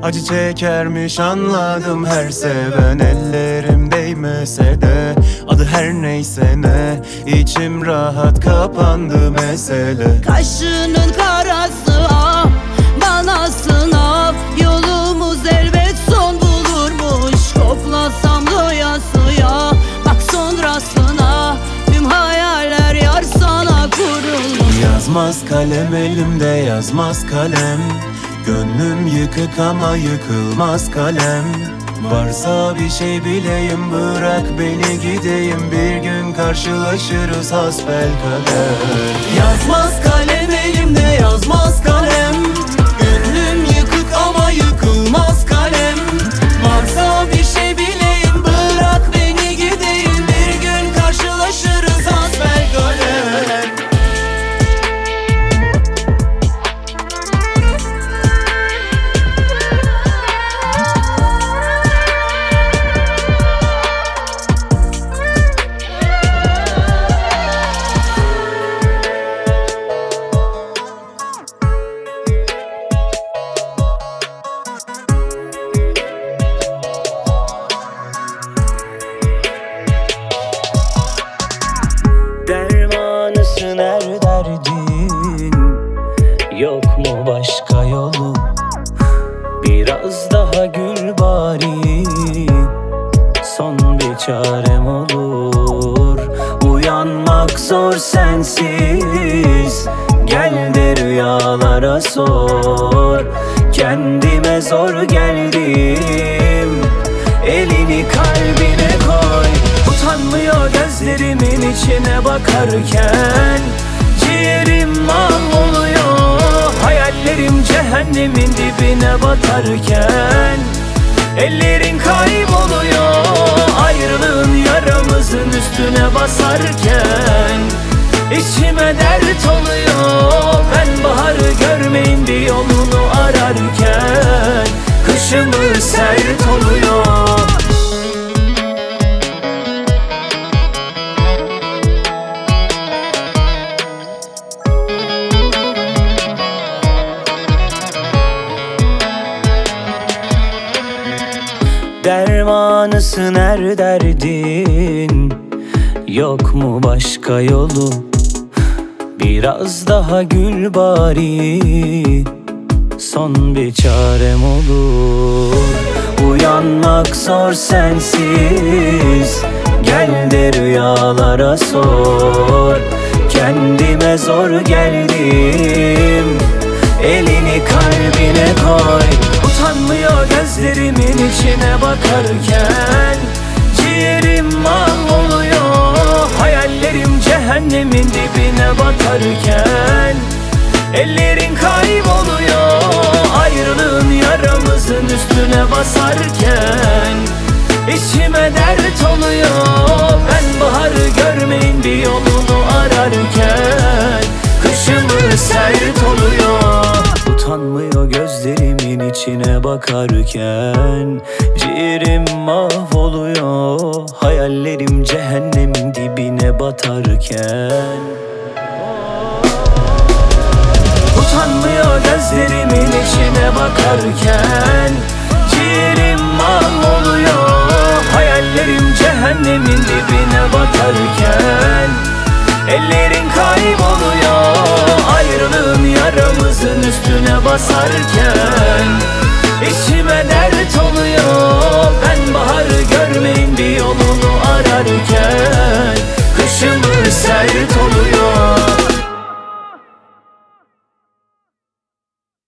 Speaker 37: Acı çekermiş anladım her seven Ellerim değmese de Adı her neyse ne. İçim rahat kapandı mesele.
Speaker 32: Kaşının karası ah bana sınav Yolumuz elbet son bulurmuş. Koklasam doyasıya bak sonrasına. Tüm hayaller yar sana kurulmuş.
Speaker 37: Yazmaz kalem elimde yazmaz kalem Gönlüm yıkık ama yıkılmaz kalem. Varsa bir şey bileyim bırak beni gideyim. Bir gün karşılaşırız hasbel kader.
Speaker 32: Yazmaz kalem elimde yazmaz